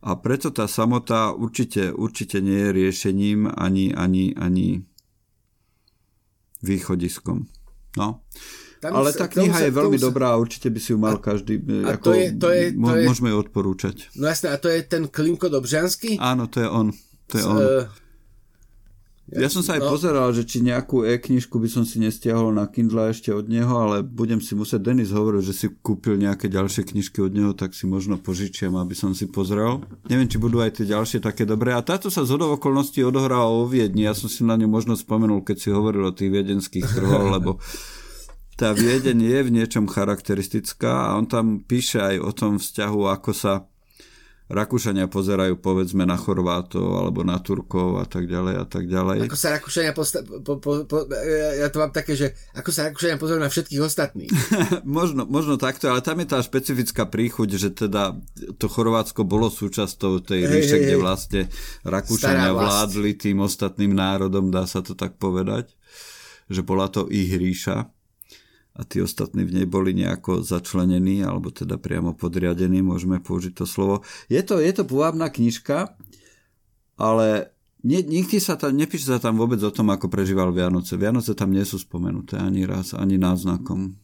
A preto tá samota určite, určite nie je riešením ani, ani, ani východiskom. No. Tam Ale tá kniha sa, je veľmi sa... dobrá a určite by si ju mal a, každý, a ako, to je, to je, to je, môžeme ju odporúčať. No jasné, a to je ten Klimko Dobřanský? Áno, to je on. To je on. Uh, ja som sa aj no. pozeral, že či nejakú e-knižku by som si nestiahol na Kindle ešte od neho, ale budem si musieť, Denis hovoril, že si kúpil nejaké ďalšie knižky od neho, tak si možno požičiam, aby som si pozrel. Neviem, či budú aj tie ďalšie také dobré. A táto sa z okolností odohrala o Viedni. Ja som si na ňu možno spomenul, keď si hovoril o tých viedenských trhoch, lebo tá Viedeň je v niečom charakteristická a on tam píše aj o tom vzťahu, ako sa Rakúšania pozerajú povedzme na Chorvátov alebo na Turkov a tak ďalej a tak ďalej. Ako sa Rakúšania posta- po, po, po, ja to mám také, že ako sa Rakúšania pozerajú na všetkých ostatných. možno, možno takto, ale tam je tá špecifická príchuť, že teda to Chorvátsko bolo súčasťou tej ríše, hey, kde vlastne Rakúšania vládli tým ostatným národom, dá sa to tak povedať, že bola to ich ríša a tí ostatní v nej boli nejako začlenení, alebo teda priamo podriadení, môžeme použiť to slovo. Je to, je to pôvabná knižka, ale nie, nikdy sa tam, nepíše sa tam vôbec o tom, ako prežíval Vianoce. Vianoce tam nie sú spomenuté ani raz, ani náznakom.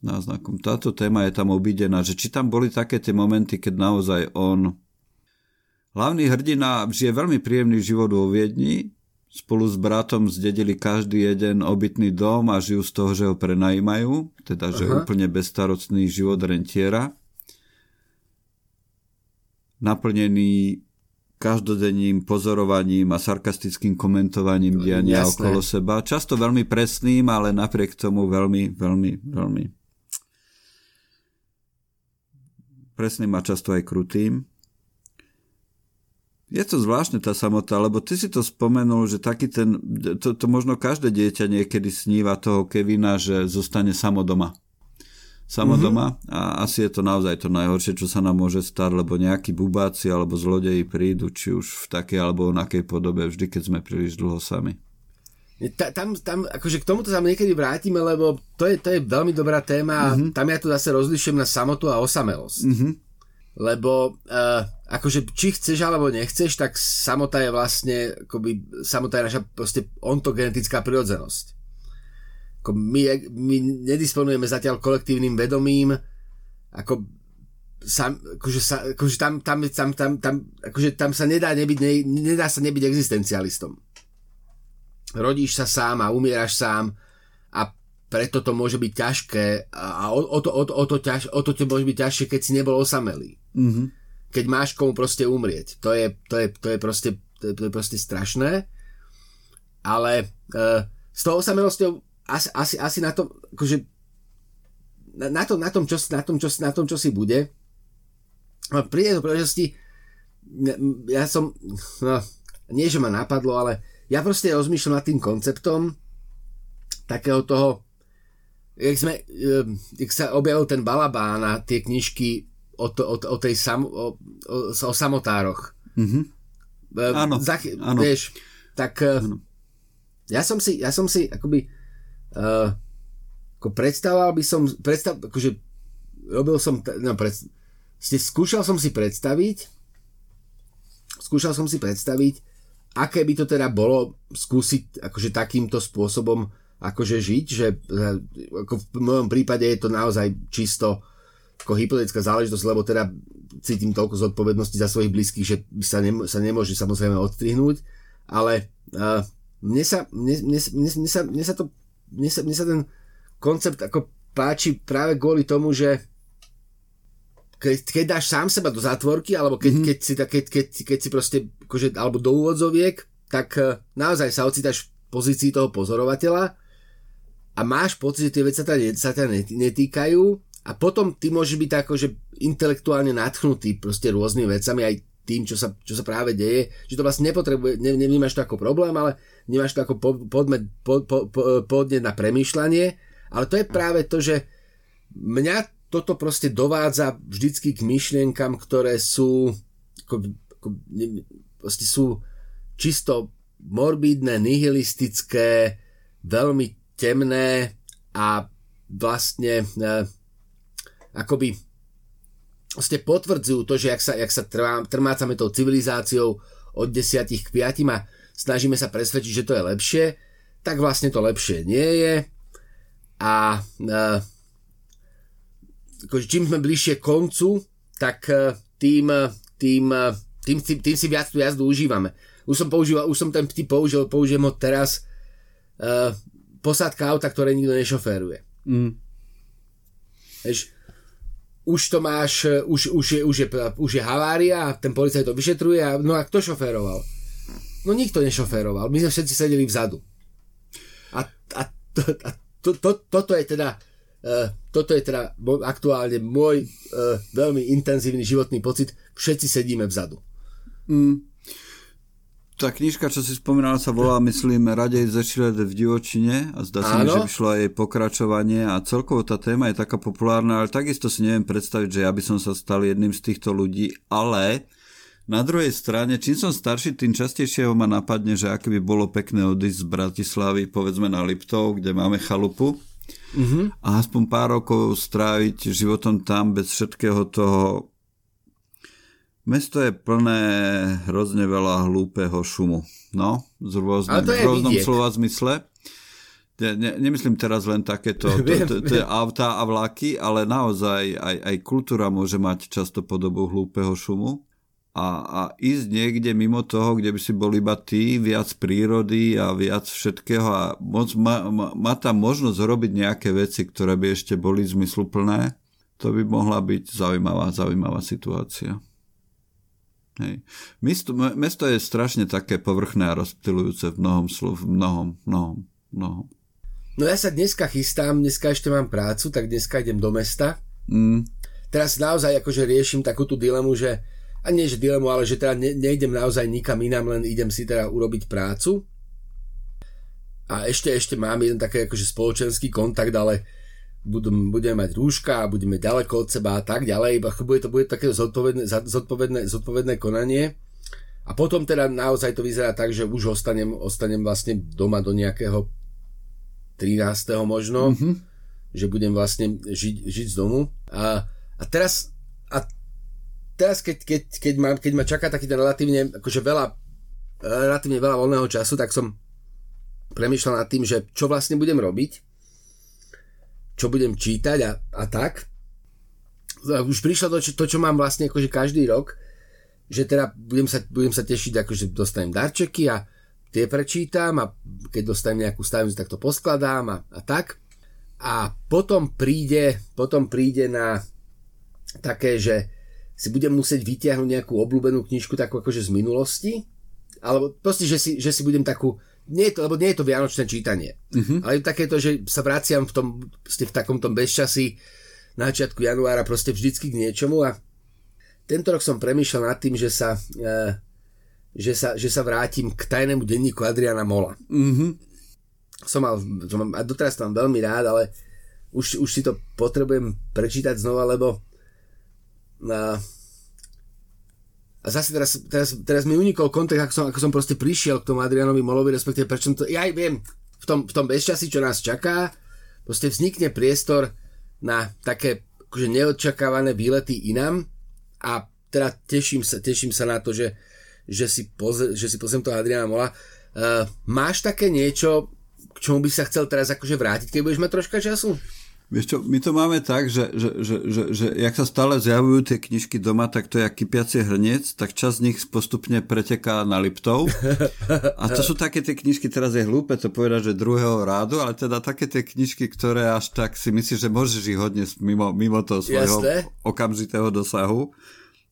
náznakom. Táto téma je tam obídená, že či tam boli také tie momenty, keď naozaj on Hlavný hrdina žije veľmi príjemný život vo Viedni, spolu s bratom zdedili každý jeden obytný dom a žijú z toho, že ho prenajímajú, teda že Aha. úplne bezstarostný život rentiera. Naplnený každodenným pozorovaním a sarkastickým komentovaním diania Jasné. okolo seba. Často veľmi presným, ale napriek tomu veľmi, veľmi, veľmi presným a často aj krutým. Je to zvláštne tá samota, lebo ty si to spomenul, že taký ten, to, to možno každé dieťa niekedy sníva toho Kevina, že zostane samo doma. Samo mm-hmm. doma a asi je to naozaj to najhoršie, čo sa nám môže stať, lebo nejakí bubáci alebo zlodeji prídu, či už v takej alebo onakej podobe, vždy keď sme príliš dlho sami. Ta, tam, tam, akože k tomuto sa niekedy vrátime, lebo to je, to je veľmi dobrá téma mm-hmm. a tam ja to zase rozlišujem na samotu a osamelosť. Mm-hmm lebo uh, akože či chceš alebo nechceš, tak samota je vlastne, akoby, samota je naša proste ontogenetická prirodzenosť. Ako my, my nedisponujeme zatiaľ kolektívnym vedomím, ako sam, akože, sa, akože tam, tam, tam, tam, tam, akože tam sa nedá, nebyť, ne, nedá sa nebyť existencialistom. Rodíš sa sám a umieraš sám preto to môže byť ťažké a o, o, to, o, to, o, to, ťaž, o to to môže byť ťažšie, keď si nebol osamelý. Mm-hmm. Keď máš komu proste umrieť. To je, to je, to je, proste, to je, to je proste strašné. Ale uh, s tou osamelosťou asi, asi, asi na tom, akože na, na, tom, na, tom, čo, na, tom, čo, na tom, čo si bude, pri tejto príležitosti ja som, no, nie, že ma napadlo, ale ja proste rozmýšľam nad tým konceptom takého toho, jak, sme, jak sa objavil ten Balabán a tie knižky o, to, o, o tej sam, o, o, o samotároch. Mm-hmm. Áno, Zachy, áno. Vieš, tak áno. ja som si, ja som si akoby uh, ako predstavoval by som, predstav, akože robil som, no, pred, skúšal som si predstaviť, skúšal som si predstaviť, aké by to teda bolo skúsiť akože takýmto spôsobom akože žiť, že eh, ako v mojom prípade je to naozaj čisto ako hypotetická záležitosť, lebo teda cítim toľko zodpovednosti za svojich blízkych, že sa, ne, sa nemôže samozrejme odstrihnúť, ale uh, mne, sa, mne, mne, mne, mne, sa, mne, sa to, mne, sa, mne sa ten koncept ako páči práve kvôli tomu, že keď, keď dáš sám seba do zátvorky, alebo keď, mm-hmm. keď, si, keď, keď, keď si proste, akože, alebo do úvodzoviek, tak uh, naozaj sa ocitáš v pozícii toho pozorovateľa a máš pocit, že tie veci sa ťa, sa ťa netýkajú a potom ty môžeš byť tak akože intelektuálne nadchnutý proste rôznymi vecami, aj tým, čo sa, čo sa práve deje, že to vlastne nepotrebuje, ne, nevnímaš to ako problém, ale vnímaš to ako podmet, pod, pod, pod, podnet na premýšľanie, ale to je práve to, že mňa toto proste dovádza vždycky k myšlienkam, ktoré sú ako, ako, proste sú čisto morbidné, nihilistické, veľmi temné a vlastne eh, akoby ste potvrdzujú to, že ak sa, jak sa trmácame tou civilizáciou od 10 k 5 a snažíme sa presvedčiť, že to je lepšie, tak vlastne to lepšie nie je. A e, čím sme bližšie koncu, tak e, tým, tým, tým, tým, tým si viac tú jazdu užívame. Už som, používal, už som ten typ použil, použijem ho teraz. E, posádka auta, ktoré nikto nešoféruje. Mm. Eš, už to máš, už, už, je, už, je, už je havária, ten policajt to vyšetruje a no a kto šoféroval? No nikto nešoféroval, my sme všetci sedeli vzadu. A, a, to, a to, to, toto je teda uh, toto je teda aktuálne môj uh, veľmi intenzívny životný pocit, všetci sedíme vzadu. Mm. Tá knižka, čo si spomínal, sa volá, myslím, Radej zešiled v divočine a zdá sa mi, že vyšlo aj pokračovanie a celkovo tá téma je taká populárna, ale takisto si neviem predstaviť, že ja by som sa stal jedným z týchto ľudí, ale na druhej strane, čím som starší, tým častejšie ho ma napadne, že aké by bolo pekné odísť z Bratislavy, povedzme na Liptov, kde máme chalupu mm-hmm. a aspoň pár rokov stráviť životom tam bez všetkého toho Mesto je plné hrozne veľa hlúpeho šumu. No, z rôznym, v rôznom slova zmysle. Ne, ne, nemyslím teraz len takéto to, to, to, to auta a vlaky, ale naozaj aj, aj kultúra môže mať často podobu hlúpeho šumu. A, a ísť niekde mimo toho, kde by si bol iba ty, viac prírody a viac všetkého a moc má, má, má tam možnosť robiť nejaké veci, ktoré by ešte boli zmysluplné, to by mohla byť zaujímavá, zaujímavá situácia. Hej. Mesto, mesto je strašne také povrchné a rozptilujúce v mnohom, v mnohom, mnohom, mnohom. No ja sa dneska chystám, dneska ešte mám prácu, tak dneska idem do mesta. Mm. Teraz naozaj akože riešim takú tú dilemu, že a nie že dilemu, ale že teda ne, nejdem naozaj nikam inám, len idem si teda urobiť prácu. A ešte, ešte mám jeden taký akože spoločenský kontakt, ale budú, budeme mať rúška a budeme ďaleko od seba a tak ďalej, bude to bude také zodpovedné, zodpovedné, zodpovedné konanie. A potom teda naozaj to vyzerá tak, že už ostanem, ostanem vlastne doma do nejakého 13. možno, mm-hmm. že budem vlastne žiť, žiť z domu. A, a teraz, a teraz keď, keď, keď, ma, keď ma čaká taký ten relatívne, akože veľa, relatívne veľa voľného času, tak som premyšľal nad tým, že čo vlastne budem robiť čo budem čítať a, a tak. Už prišlo to, čo, to, čo mám vlastne akože každý rok, že teda budem sa, budem sa tešiť, akože dostanem darčeky a tie prečítam a keď dostanem nejakú stavnicu, tak to poskladám a, a tak. A potom príde, potom príde na také, že si budem musieť vytiahnuť nejakú obľúbenú knižku takú akože z minulosti, alebo proste, že si, že si budem takú nie je to, lebo nie je to vianočné čítanie. Uh-huh. Ale je takéto, že sa vraciam v tom, v takom tom bezčasí na začiatku januára proste vždycky k niečomu a tento rok som premýšľal nad tým, že sa, e, že sa, že sa vrátim k tajnému denníku Adriana Mola. Mhm. Som mal, som a doteraz mám veľmi rád, ale už, už si to potrebujem prečítať znova, lebo a, a zase teraz, teraz, teraz mi unikol kontext, ako som, ako som proste prišiel k tomu Adrianovi Molovi, respektíve prečo to, ja aj viem, v tom, v tom bezčasí, čo nás čaká, proste vznikne priestor na také akože neočakávané výlety inám a teda teším sa, teším sa na to, že, že si, poze, že si pozriem toho Adriana Mola. Uh, máš také niečo, k čomu by sa chcel teraz akože vrátiť, keď budeš mať troška času? Vieš čo, my to máme tak, že, že, že, že, že jak sa stále zjavujú tie knižky doma, tak to je kypiacie hrniec, tak čas z nich postupne preteká na Liptov. A to sú také tie knižky, teraz je hlúpe to povedať, že druhého rádu, ale teda také tie knižky, ktoré až tak si myslíš, že môžeš ich hodne mimo, mimo toho svojho Jasne. okamžitého dosahu.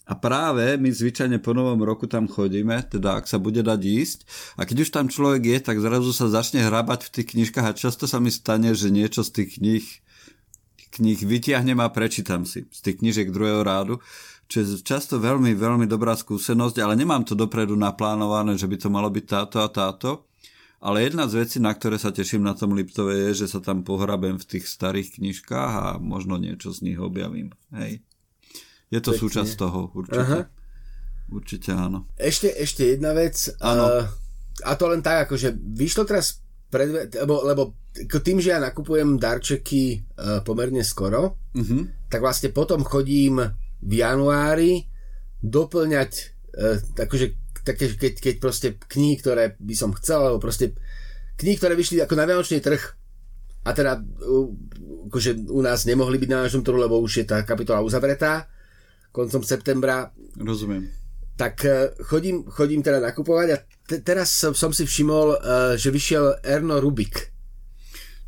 A práve my zvyčajne po novom roku tam chodíme, teda ak sa bude dať ísť. A keď už tam človek je, tak zrazu sa začne hrabať v tých knižkách a často sa mi stane, že niečo z tých kníh kníh vytiahnem a prečítam si z tých knižiek druhého rádu, čo je často veľmi, veľmi dobrá skúsenosť, ale nemám to dopredu naplánované, že by to malo byť táto a táto. Ale jedna z vecí, na ktoré sa teším na tom Liptove je, že sa tam pohrabem v tých starých knižkách a možno niečo z nich objavím. Hej. Je to Pekne. súčasť toho, určite. Aha. Určite áno. Ešte, ešte jedna vec. Áno. Uh, a to len tak, akože vyšlo teraz pred, lebo, lebo tým, že ja nakupujem darčeky uh, pomerne skoro, uh-huh. tak vlastne potom chodím v januári doplňať uh, akože, také, keď, keď proste knihy, ktoré by som chcel, alebo proste knihy, ktoré vyšli ako na vianočný trh a teda uh, akože u nás nemohli byť na našom trhu, lebo už je tá kapitola uzavretá koncom septembra. Rozumiem tak e, chodím, chodím teda nakupovať a te, teraz som, som si všimol, uh, že vyšiel Erno Rubik.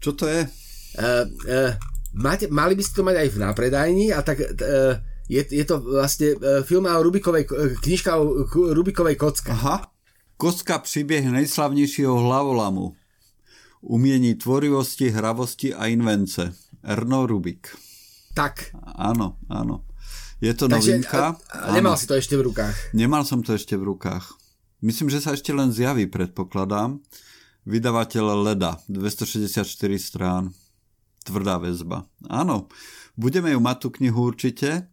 Čo to je? Uh, uh, máte, mali by ste to mať aj v nápredajni a tak uh, je, je to vlastne uh, film o Rubikovej, knižka o Rubikovej kocka. Aha. Kocka príbeh najslavnejšieho hlavolamu. Umiení tvorivosti, hravosti a invence. Erno Rubik. Tak. Áno, áno. Je to Takže, novinka. A, a nemal si to ešte v rukách. Nemal som to ešte v rukách. Myslím, že sa ešte len zjaví, predpokladám. Vydavateľ Leda, 264 strán. Tvrdá väzba. Áno, budeme ju mať tú knihu určite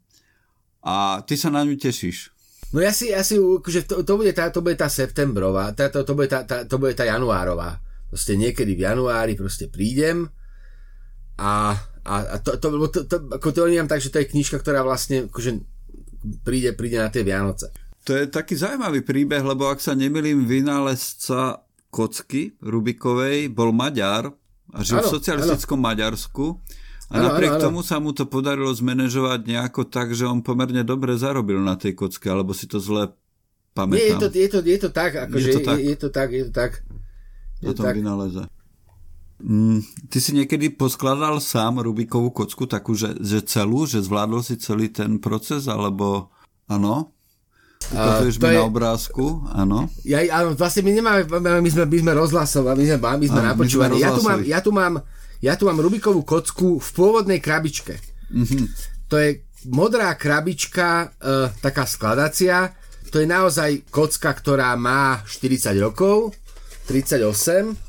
a ty sa na ňu tešíš. No ja si, ja si že to, to, bude tá, to bude tá septembrová, tá, to, to, bude tá, tá, to bude tá januárová. Proste niekedy v januári proste prídem a a, a to, to, to, to, ako to vnímam tak, že to je knižka, ktorá vlastne akože príde, príde na tie Vianoce. To je taký zaujímavý príbeh, lebo ak sa nemilím, vynálezca kocky Rubikovej bol Maďar a žil ano, v socialistickom ano. Maďarsku a ano, napriek ano, tomu sa mu to podarilo zmanéžovať nejako tak, že on pomerne dobre zarobil na tej kocke, alebo si to zle pamätám. Nie, je to, je to, je to tak, akože je, to tak. Je, je to tak, je to tak. Je to tak. vynáleze. Mm, ty si niekedy poskladal sám Rubikovú kocku takú, že, že celú, že zvládol si celý ten proces, alebo áno? Ukazuješ mi je... na obrázku, áno. Ja, áno, vlastne my nemáme, my sme, my sme rozhlasová, my sme, my sme napočúvaní. Ja tu, mám, ja, tu mám, ja tu mám Rubikovú kocku v pôvodnej krabičke. Mm-hmm. To je modrá krabička, uh, taká skladacia. To je naozaj kocka, ktorá má 40 rokov, 38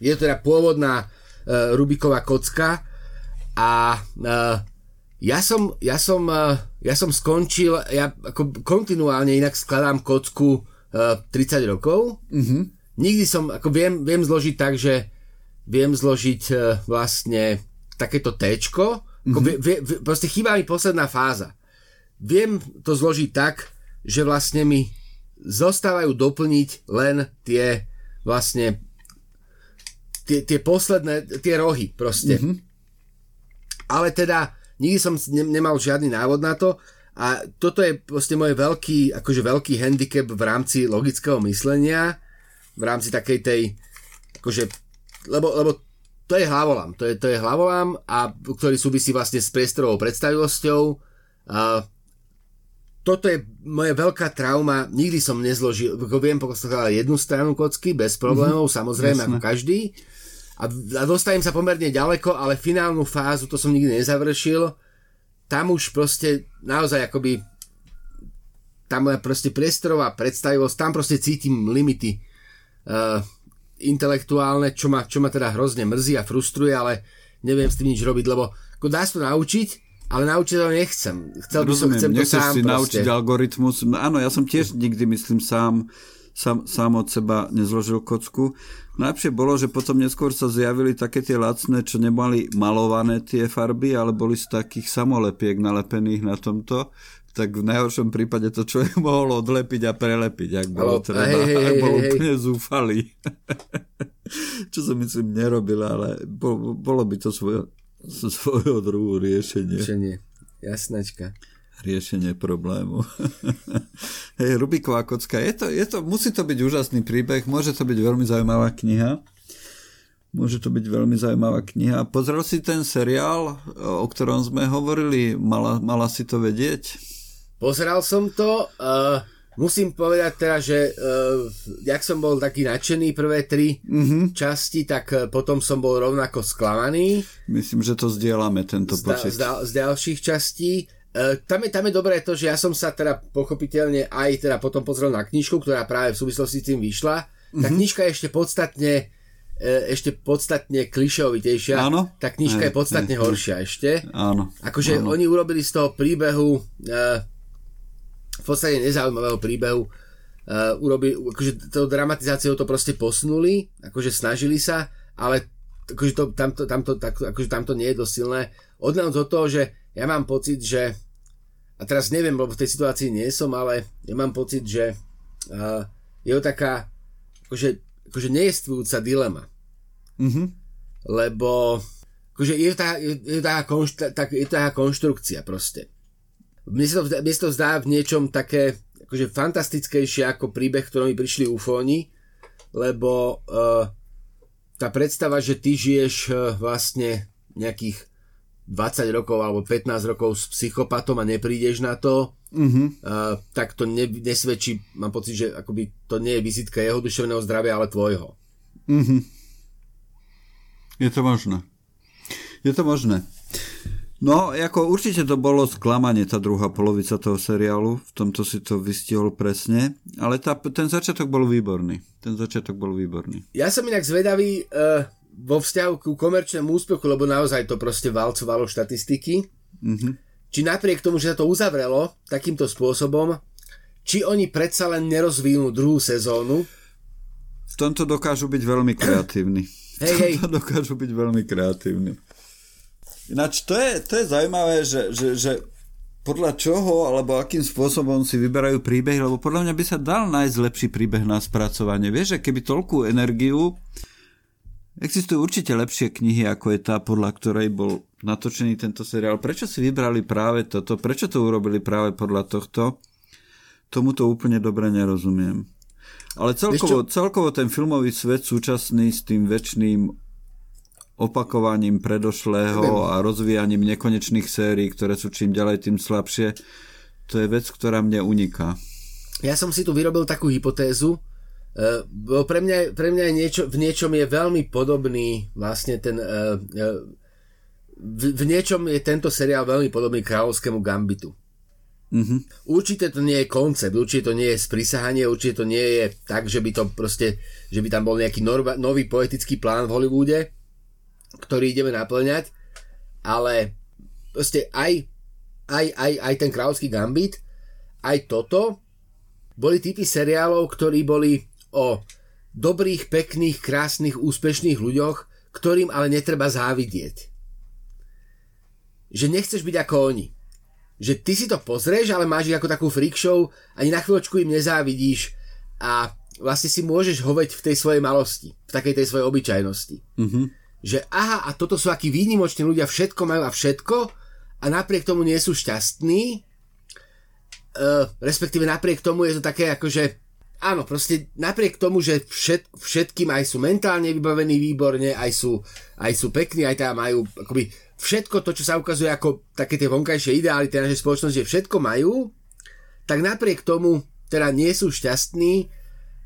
je to teda pôvodná uh, Rubiková kocka a uh, ja som, ja som, uh, ja som skončil, ja ako kontinuálne inak skladám kocku uh, 30 rokov. Mm-hmm. Nikdy som, ako viem, viem zložiť tak, že viem zložiť uh, vlastne takéto téčko, mm-hmm. vie, vie, proste chýba mi posledná fáza. Viem to zložiť tak, že vlastne mi zostávajú doplniť len tie vlastne tie, tie posledné, tie rohy proste. Mm-hmm. Ale teda nikdy som ne, nemal žiadny návod na to a toto je proste môj veľký, akože veľký handicap v rámci logického myslenia, v rámci takej tej, akože, lebo, lebo to je hlavolám, to je, to je hlavolám, a, ktorý súvisí vlastne s priestorovou predstavivosťou. A, toto je moja veľká trauma, nikdy som nezložil, viem poslať jednu stranu kocky bez problémov, mm-hmm, samozrejme, jasne. ako každý. A, a dostajem sa pomerne ďaleko, ale finálnu fázu, to som nikdy nezavršil, tam už proste naozaj akoby tá moja proste priestorová predstavivosť, tam proste cítim limity uh, intelektuálne, čo ma, čo ma teda hrozne mrzí a frustruje, ale neviem s tým nič robiť, lebo ako dá sa to naučiť, ale naučiť to nechcem. Chcel by som, chcem to sám si proste. naučiť algoritmus. Áno, ja som tiež nikdy, myslím, sám, sám, sám od seba nezložil kocku. Najlepšie bolo, že potom neskôr sa zjavili také tie lacné, čo nemali malované tie farby, ale boli z takých samolepiek nalepených na tomto tak v najhoršom prípade to človek mohol odlepiť a prelepiť, ak bolo treba, hej, hej, ak hej, bol hej, hej. úplne zúfalý. Čo som myslím nerobil, ale bol, bolo by to svojo, svojho druhu riešenie. Čo nie? Jasnačka. Riešenie problému. Hej, Rubiková kocka, je to, je to, musí to byť úžasný príbeh, môže to byť veľmi zaujímavá kniha. Môže to byť veľmi zaujímavá kniha. Pozrel si ten seriál, o ktorom sme hovorili? Mala, mala si to vedieť? Pozeral som to, uh, musím povedať teda, že uh, jak som bol taký nadšený prvé tri mm-hmm. časti, tak uh, potom som bol rovnako sklamaný Myslím, že to zdieľame, tento z, pocit. z, da, z ďalších častí. Uh, tam, je, tam je dobré to, že ja som sa teda pochopiteľne aj teda potom pozrel na knižku, ktorá práve v súvislosti s tým vyšla. Tá Mhm. knižka je ešte podstatne e, ešte podstatne klišovitejšia. Áno. Tá knižka Hej, je podstatne hej. horšia ešte. Áno. Akože áno. oni urobili z toho príbehu uh, v podstate nezaujímavého príbehu uh, urobili, akože tou dramatizáciou to proste posunuli, akože snažili sa, ale akože to, tamto, tamto, tak, akože tamto nie je dosť silné. Odnáď od toho, že ja mám pocit, že a teraz neviem, lebo v tej situácii nie som, ale ja mám pocit, že uh, je to taká akože, akože nejestvujúca dilema Mhm. lebo akože je, to taká, je, je, to taká konštra, tak, je to taká konštrukcia proste. Mne sa, to, zdá- mne sa to zdá v niečom také akože fantastickejšie ako príbeh, ktorom mi prišli ufóni, lebo uh, tá predstava, že ty žiješ uh, vlastne nejakých 20 rokov alebo 15 rokov s psychopatom a neprídeš na to, Mhm. uh, tak to ne, nesvedčí, mám pocit, že akoby to nie je vizitka jeho duševného zdravia, ale tvojho. Mhm. Je to možné. Je to možné. No, ako určite to bolo sklamanie, tá druhá polovica toho seriálu, v tomto si to vystihol presne, ale tá, ten začiatok bol výborný. Ten začiatok bol výborný. Ja som inak zvedavý uh, vo vzťahu ku komerčnému úspechu, lebo naozaj to proste valcovalo štatistiky. Mhm. Či napriek tomu, že sa to uzavrelo takýmto spôsobom, či oni predsa len nerozvinú druhú sezónu. V tomto dokážu byť veľmi kreatívni. Hej, hej. Dokážu byť veľmi kreatívni. Ináč to je, to je zaujímavé, že, že, že podľa čoho alebo akým spôsobom si vyberajú príbeh, lebo podľa mňa by sa dal nájsť lepší príbeh na spracovanie. Vieš, že keby toľkú energiu Existujú určite lepšie knihy, ako je tá, podľa ktorej bol natočený tento seriál. Prečo si vybrali práve toto? Prečo to urobili práve podľa tohto? Tomu to úplne dobre nerozumiem. Ale celkovo, celkovo ten filmový svet súčasný s tým väčšným opakovaním predošlého a rozvíjaním nekonečných sérií, ktoré sú čím ďalej tým slabšie, to je vec, ktorá mne uniká. Ja som si tu vyrobil takú hypotézu, Uh, bo pre mňa, pre mňa je niečo, v niečom je veľmi podobný vlastne ten uh, uh, v, v niečom je tento seriál veľmi podobný kráľovskému Gambitu. Mhm. Určite to nie je koncept, určite to nie je sprisahanie, určite to nie je tak, že by to proste, že by tam bol nejaký norma, nový poetický plán v Hollywoode, ktorý ideme naplňať, ale proste aj, aj, aj, aj ten kráľovský Gambit, aj toto boli typy seriálov, ktorí boli o dobrých, pekných, krásnych, úspešných ľuďoch, ktorým ale netreba závidieť. Že nechceš byť ako oni. Že ty si to pozrieš, ale máš ich ako takú freak show, ani na chvíľočku im nezávidíš a vlastne si môžeš hoveť v tej svojej malosti, v takej tej svojej obyčajnosti. Mhm. Že aha, a toto sú akí výnimoční ľudia, všetko majú a všetko a napriek tomu nie sú šťastní, uh, respektíve napriek tomu je to také ako, že áno, proste napriek tomu, že všet, všetkým aj sú mentálne vybavení výborne, aj sú, aj sú pekní, aj tam majú akoby všetko to, čo sa ukazuje ako také tie vonkajšie ideály tej našej spoločnosti, že všetko majú, tak napriek tomu teda nie sú šťastní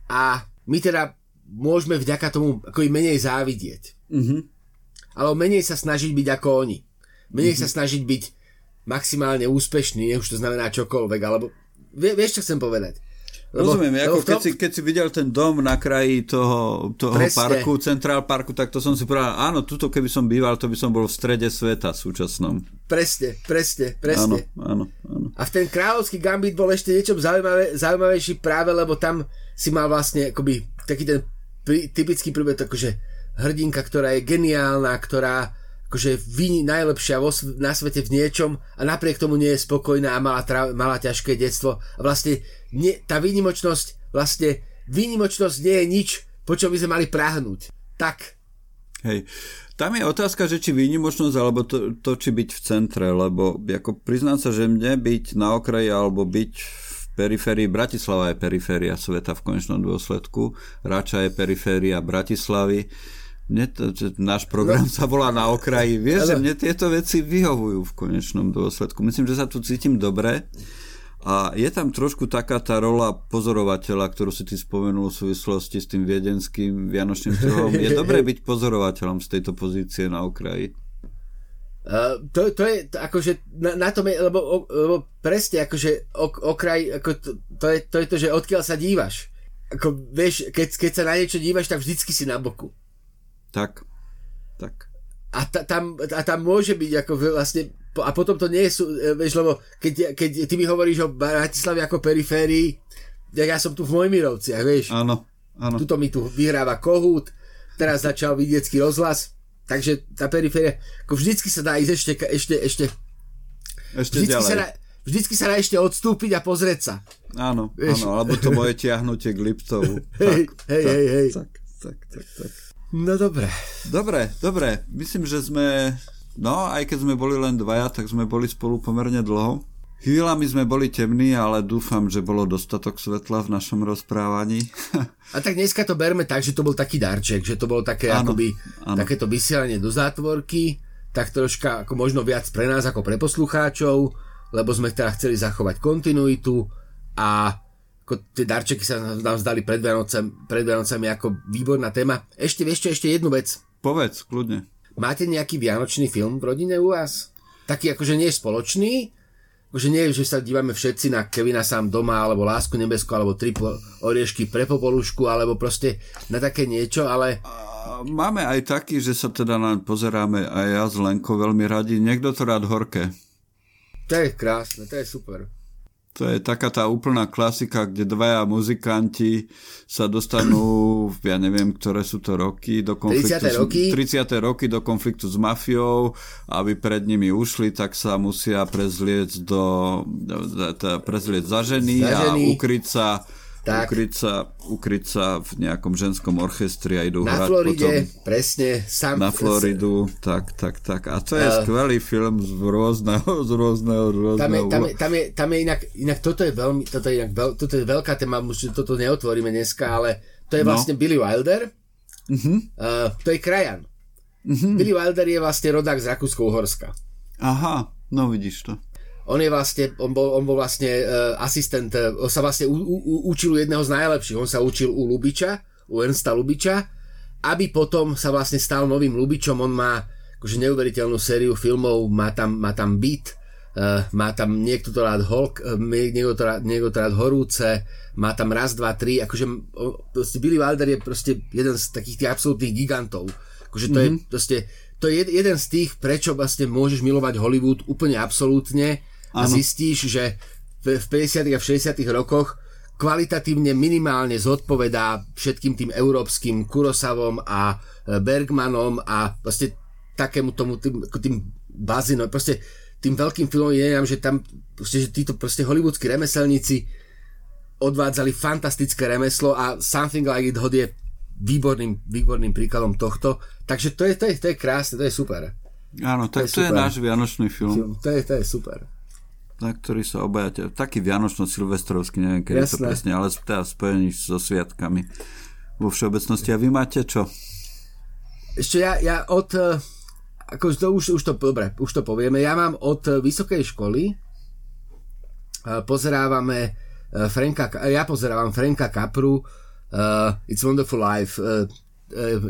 a my teda môžeme vďaka tomu ako im menej závidieť. Mhm. Ale menej sa snažiť byť ako oni. Menej sa snažiť byť maximálne úspešný, nech už to znamená čokoľvek, alebo vie, vieš, čo chcem povedať? Lebo, Rozumiem, lebo ako tom... keď, si, keď si videl ten dom na kraji toho, toho parku, Central Parku, tak to som si povedal, áno, tuto keby som býval, to by som bol v strede sveta súčasnom. Presne, presne, presne. Áno, áno, áno. A v ten kráľovský gambit bol ešte niečo zaujímavé, zaujímavejší práve, lebo tam si mal vlastne akoby taký ten prí, typický príbeh, akože hrdinka, ktorá je geniálna, ktorá akože vyni najlepšia vo, na svete v niečom a napriek tomu nie je spokojná a mala, tra, mala ťažké detstvo. A vlastne nie, tá výnimočnosť, vlastne výnimočnosť nie je nič, po čom by sme mali práhnuť. Tak. Hej. Tam je otázka, že či výnimočnosť, alebo to, to či byť v centre, lebo ako priznám sa, že mne byť na okraji alebo byť v periférii, Bratislava je periféria sveta v konečnom dôsledku, Rača je periféria Bratislavy, mne to, náš program no. sa volá na okraji. Vieš, že mne tieto veci vyhovujú v konečnom dôsledku. Myslím, že sa tu cítim dobre a je tam trošku taká tá rola pozorovateľa, ktorú si ty spomenul v súvislosti s tým viedenským vianočným trhom. Je dobré byť pozorovateľom z tejto pozície na okraji. Uh, to, to je to, akože na, na tom je, lebo, lebo presne akože ok, okraj, ako to, to, je, to je to, že odkiaľ sa dívaš. Ako vieš, keď, keď sa na niečo dívaš, tak vždycky si na boku. Tak, tak. A, ta, tam, a tam môže byť ako vlastne a potom to nie sú, e, vieš, lebo keď, keď ty mi hovoríš o Bratislave ako periférii, tak ja som tu v Mojmirovciach, vieš. Áno, áno. Tuto mi tu vyhráva Kohút, teraz začal vidiecký rozhlas, takže tá periféria, ako vždycky sa dá ísť ešte, ešte, ešte, ešte vždycky ďalej. Sa dá, vždycky sa dá ešte odstúpiť a pozrieť sa. Áno, vieš? áno, alebo to moje tiahnutie k Liptovu. hej, hej, hej, hej. Tak, tak, tak, tak. No dobre. Dobre, dobre. Myslím, že sme No, aj keď sme boli len dvaja, tak sme boli spolu pomerne dlho. Chvíľami sme boli temní, ale dúfam, že bolo dostatok svetla v našom rozprávaní. A tak dneska to berme tak, že to bol taký darček, že to bolo také ano, akoby, ano. takéto vysielanie do zátvorky, tak troška ako možno viac pre nás ako pre poslucháčov, lebo sme teda chceli zachovať kontinuitu a ako tie darčeky sa nám zdali pred Vianocami, pred Vianocami ako výborná téma. Ešte, vieš čo, ešte jednu vec. Povedz, kľudne. Máte nejaký vianočný film v rodine u vás? Taký akože nie spoločný, akože nie, že sa dívame všetci na Kevina sám doma, alebo Lásku nebesku, alebo Triple oriešky pre popolušku, alebo proste na také niečo, ale... Máme aj taký, že sa teda na pozeráme aj ja s Lenkou veľmi radi. Niekto to rád horké. To je krásne, to je super. To je taká tá úplná klasika, kde dvaja muzikanti sa dostanú, ja neviem, ktoré sú to roky, do konfliktu 30. roky, 30. roky do konfliktu s mafiou, aby pred nimi ušli, tak sa musia prezliecť do, prezliecť za ženy, za ženy. a ukryť sa tak. Ukryť sa, ukryť sa v nejakom ženskom orchestri a idú na hrať Floride, potom presne. Sam, na Floridu, tak, tak, tak. A to je uh, skvelý film z rôzneho, z rôzneho, rôzneho. Tam je, tam je, tam je, tam je inak, inak toto je veľmi, toto je, inak veľ, toto je veľká téma, že toto neotvoríme dneska, ale to je no. vlastne no. Billy Wilder. Uh-huh. Uh, to je krajan. Uh-huh. Billy Wilder je vlastne rodák z Rakúsko-Uhorska. Aha, no vidíš to. On je vlastne, on bol, on bol vlastne uh, asistent, uh, on sa vlastne u, u, učil u jedného z najlepších, on sa učil u Lubiča, u Ernsta Lubiča, aby potom sa vlastne stal novým Lubičom, on má akože neuveriteľnú sériu filmov, má tam, má tam Beat, uh, má tam niekto to rád Hulk, uh, niekto, to rád, niekto to rád Horúce, má tam raz, dva, tri, akože proste Billy Wilder je proste jeden z takých tých absolútnych gigantov. Akože to mm-hmm. je mhm. proste, to je jeden z tých, prečo vlastne môžeš milovať Hollywood úplne absolútne, a ano. zistíš, že v 50. a v 60. rokoch kvalitatívne minimálne zodpovedá všetkým tým európskym Kurosavom a e, Bergmanom a vlastne takému tomu tým, tým bazinom, proste tým veľkým filmom je, že tam proste, že títo proste hollywoodskí remeselníci odvádzali fantastické remeslo a Something Like It Hot je výborným, výborným príkladom tohto. Takže to je, to je, to je krásne, to je super. Áno, tak to je, to je náš vianočný film. film. To je, to je super na ktorý sa obaja, taký vianočno-silvestrovský, neviem, keď je to presne, ale teda spojený so sviatkami vo všeobecnosti. A vy máte čo? Ešte ja, ja od, eh, ako to už, už to, dobre, už to povieme, ja mám od vysokej školy eh, pozerávame eh, Franka, ja pozerávam Franka Capru uh, It's Wonderful Life uh,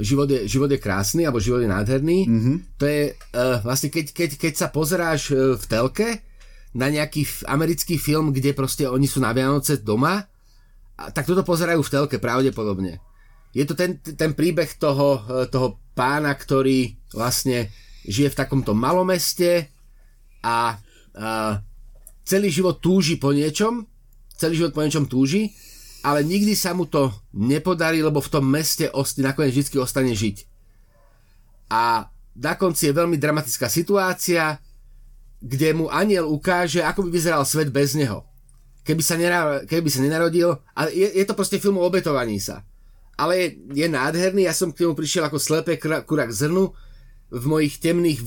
život je, život je krásny alebo život je nádherný. Mm-hmm. To je uh, vlastne keď, keď, keď sa pozeráš v telke na nejaký americký film, kde proste oni sú na Vianoce doma, a tak toto pozerajú v telke pravdepodobne. Je to ten, ten príbeh toho, e, toho pána, ktorý vlastne žije v takomto malomeste a, a celý život túži po niečom, celý život po niečom túži, ale nikdy sa mu to nepodarí, lebo v tom meste osti, nakoniec vždy ostane žiť. A na konci je veľmi dramatická situácia, kde mu aniel ukáže, ako by vyzeral svet bez neho. Keby sa, nera, keby sa nenarodil. A je, je to proste film o obetovaní sa. Ale je, je nádherný, ja som k tomu prišiel ako slepé kurak zrnu v mojich temných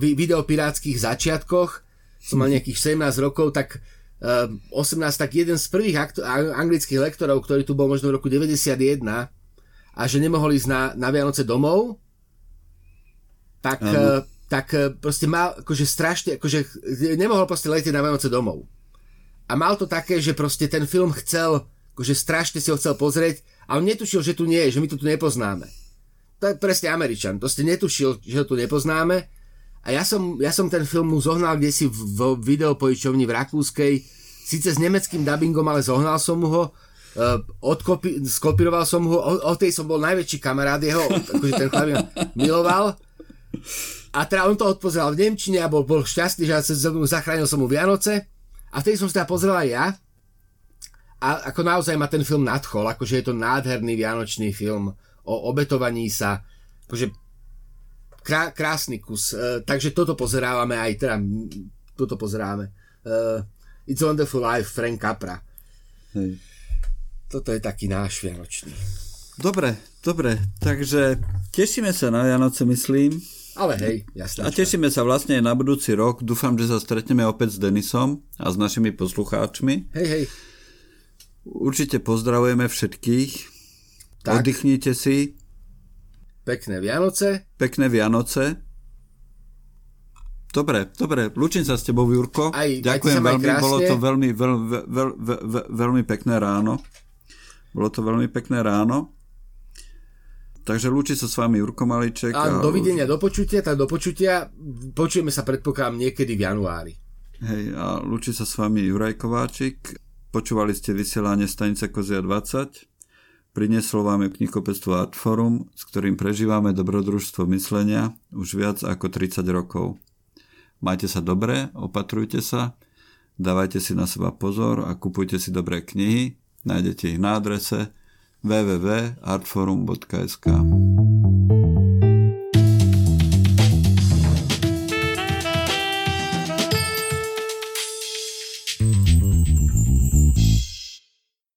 videopirátskych začiatkoch. Som mal nejakých 17 rokov, tak uh, eh, 18, tak jeden z prvých aktu- anglických lektorov, ktorý tu bol možno v roku 91 a že nemohol ísť na, na Vianoce domov, tak, uh, tak uh, proste mal akože strašne, akože nemohol proste letieť na Vianoce domov. A mal to také, že proste ten film chcel, akože strašne si ho chcel pozrieť a on netušil, že tu nie je, že my to tu nepoznáme. To je presne Američan, to ste netušil, že ho tu nepoznáme a ja som, ja som ten film mu zohnal kde si v, v videopojičovni v Rakúskej, síce s nemeckým dubbingom, ale zohnal som mu ho, uh, odkopi, skopíroval som ho, o, o tej som bol najväčší kamarát jeho, akože ten chlap miloval a teda on to odpozeral v Nemčine a bol, bol šťastný, že zachránil som mu Vianoce. A vtedy som si teda pozrel aj ja. A ako naozaj ma ten film nadchol, akože je to nádherný vianočný film o obetovaní sa. Akože krá, krásny kus. Uh, takže toto pozerávame aj teda, toto pozeráme. Uh, It's Wonderful Life, Frank Capra. Hej. Toto je taký náš vianočný. Dobre, dobre, takže tešíme sa na Vianoce, myslím. Ale hej, jasne. A tešíme sa vlastne na budúci rok. Dúfam, že sa stretneme opäť s Denisom a s našimi poslucháčmi. Hej, hej. Určite pozdravujeme všetkých. Tak. Oddychnite si. Pekné Vianoce. Pekné Vianoce. Dobre, dobre, lúčim sa s tebou, Jurko. Aj, Ďakujem aj veľmi, bolo to veľmi, veľ, veľ, veľ, veľ, veľmi pekné ráno. Bolo to veľmi pekné ráno. Takže lúči sa s vami Jurko Maliček. A, a dovidenia, do počutia, tak do počutia. Počujeme sa predpokladám niekedy v januári. Hej, a lúči sa s vami Juraj Kováčik. Počúvali ste vysielanie stanice Kozia 20. Prinieslo vám je knihkopectvo Artforum, s ktorým prežívame dobrodružstvo myslenia už viac ako 30 rokov. Majte sa dobre, opatrujte sa, dávajte si na seba pozor a kupujte si dobré knihy. Nájdete ich na adrese www.artforum.sk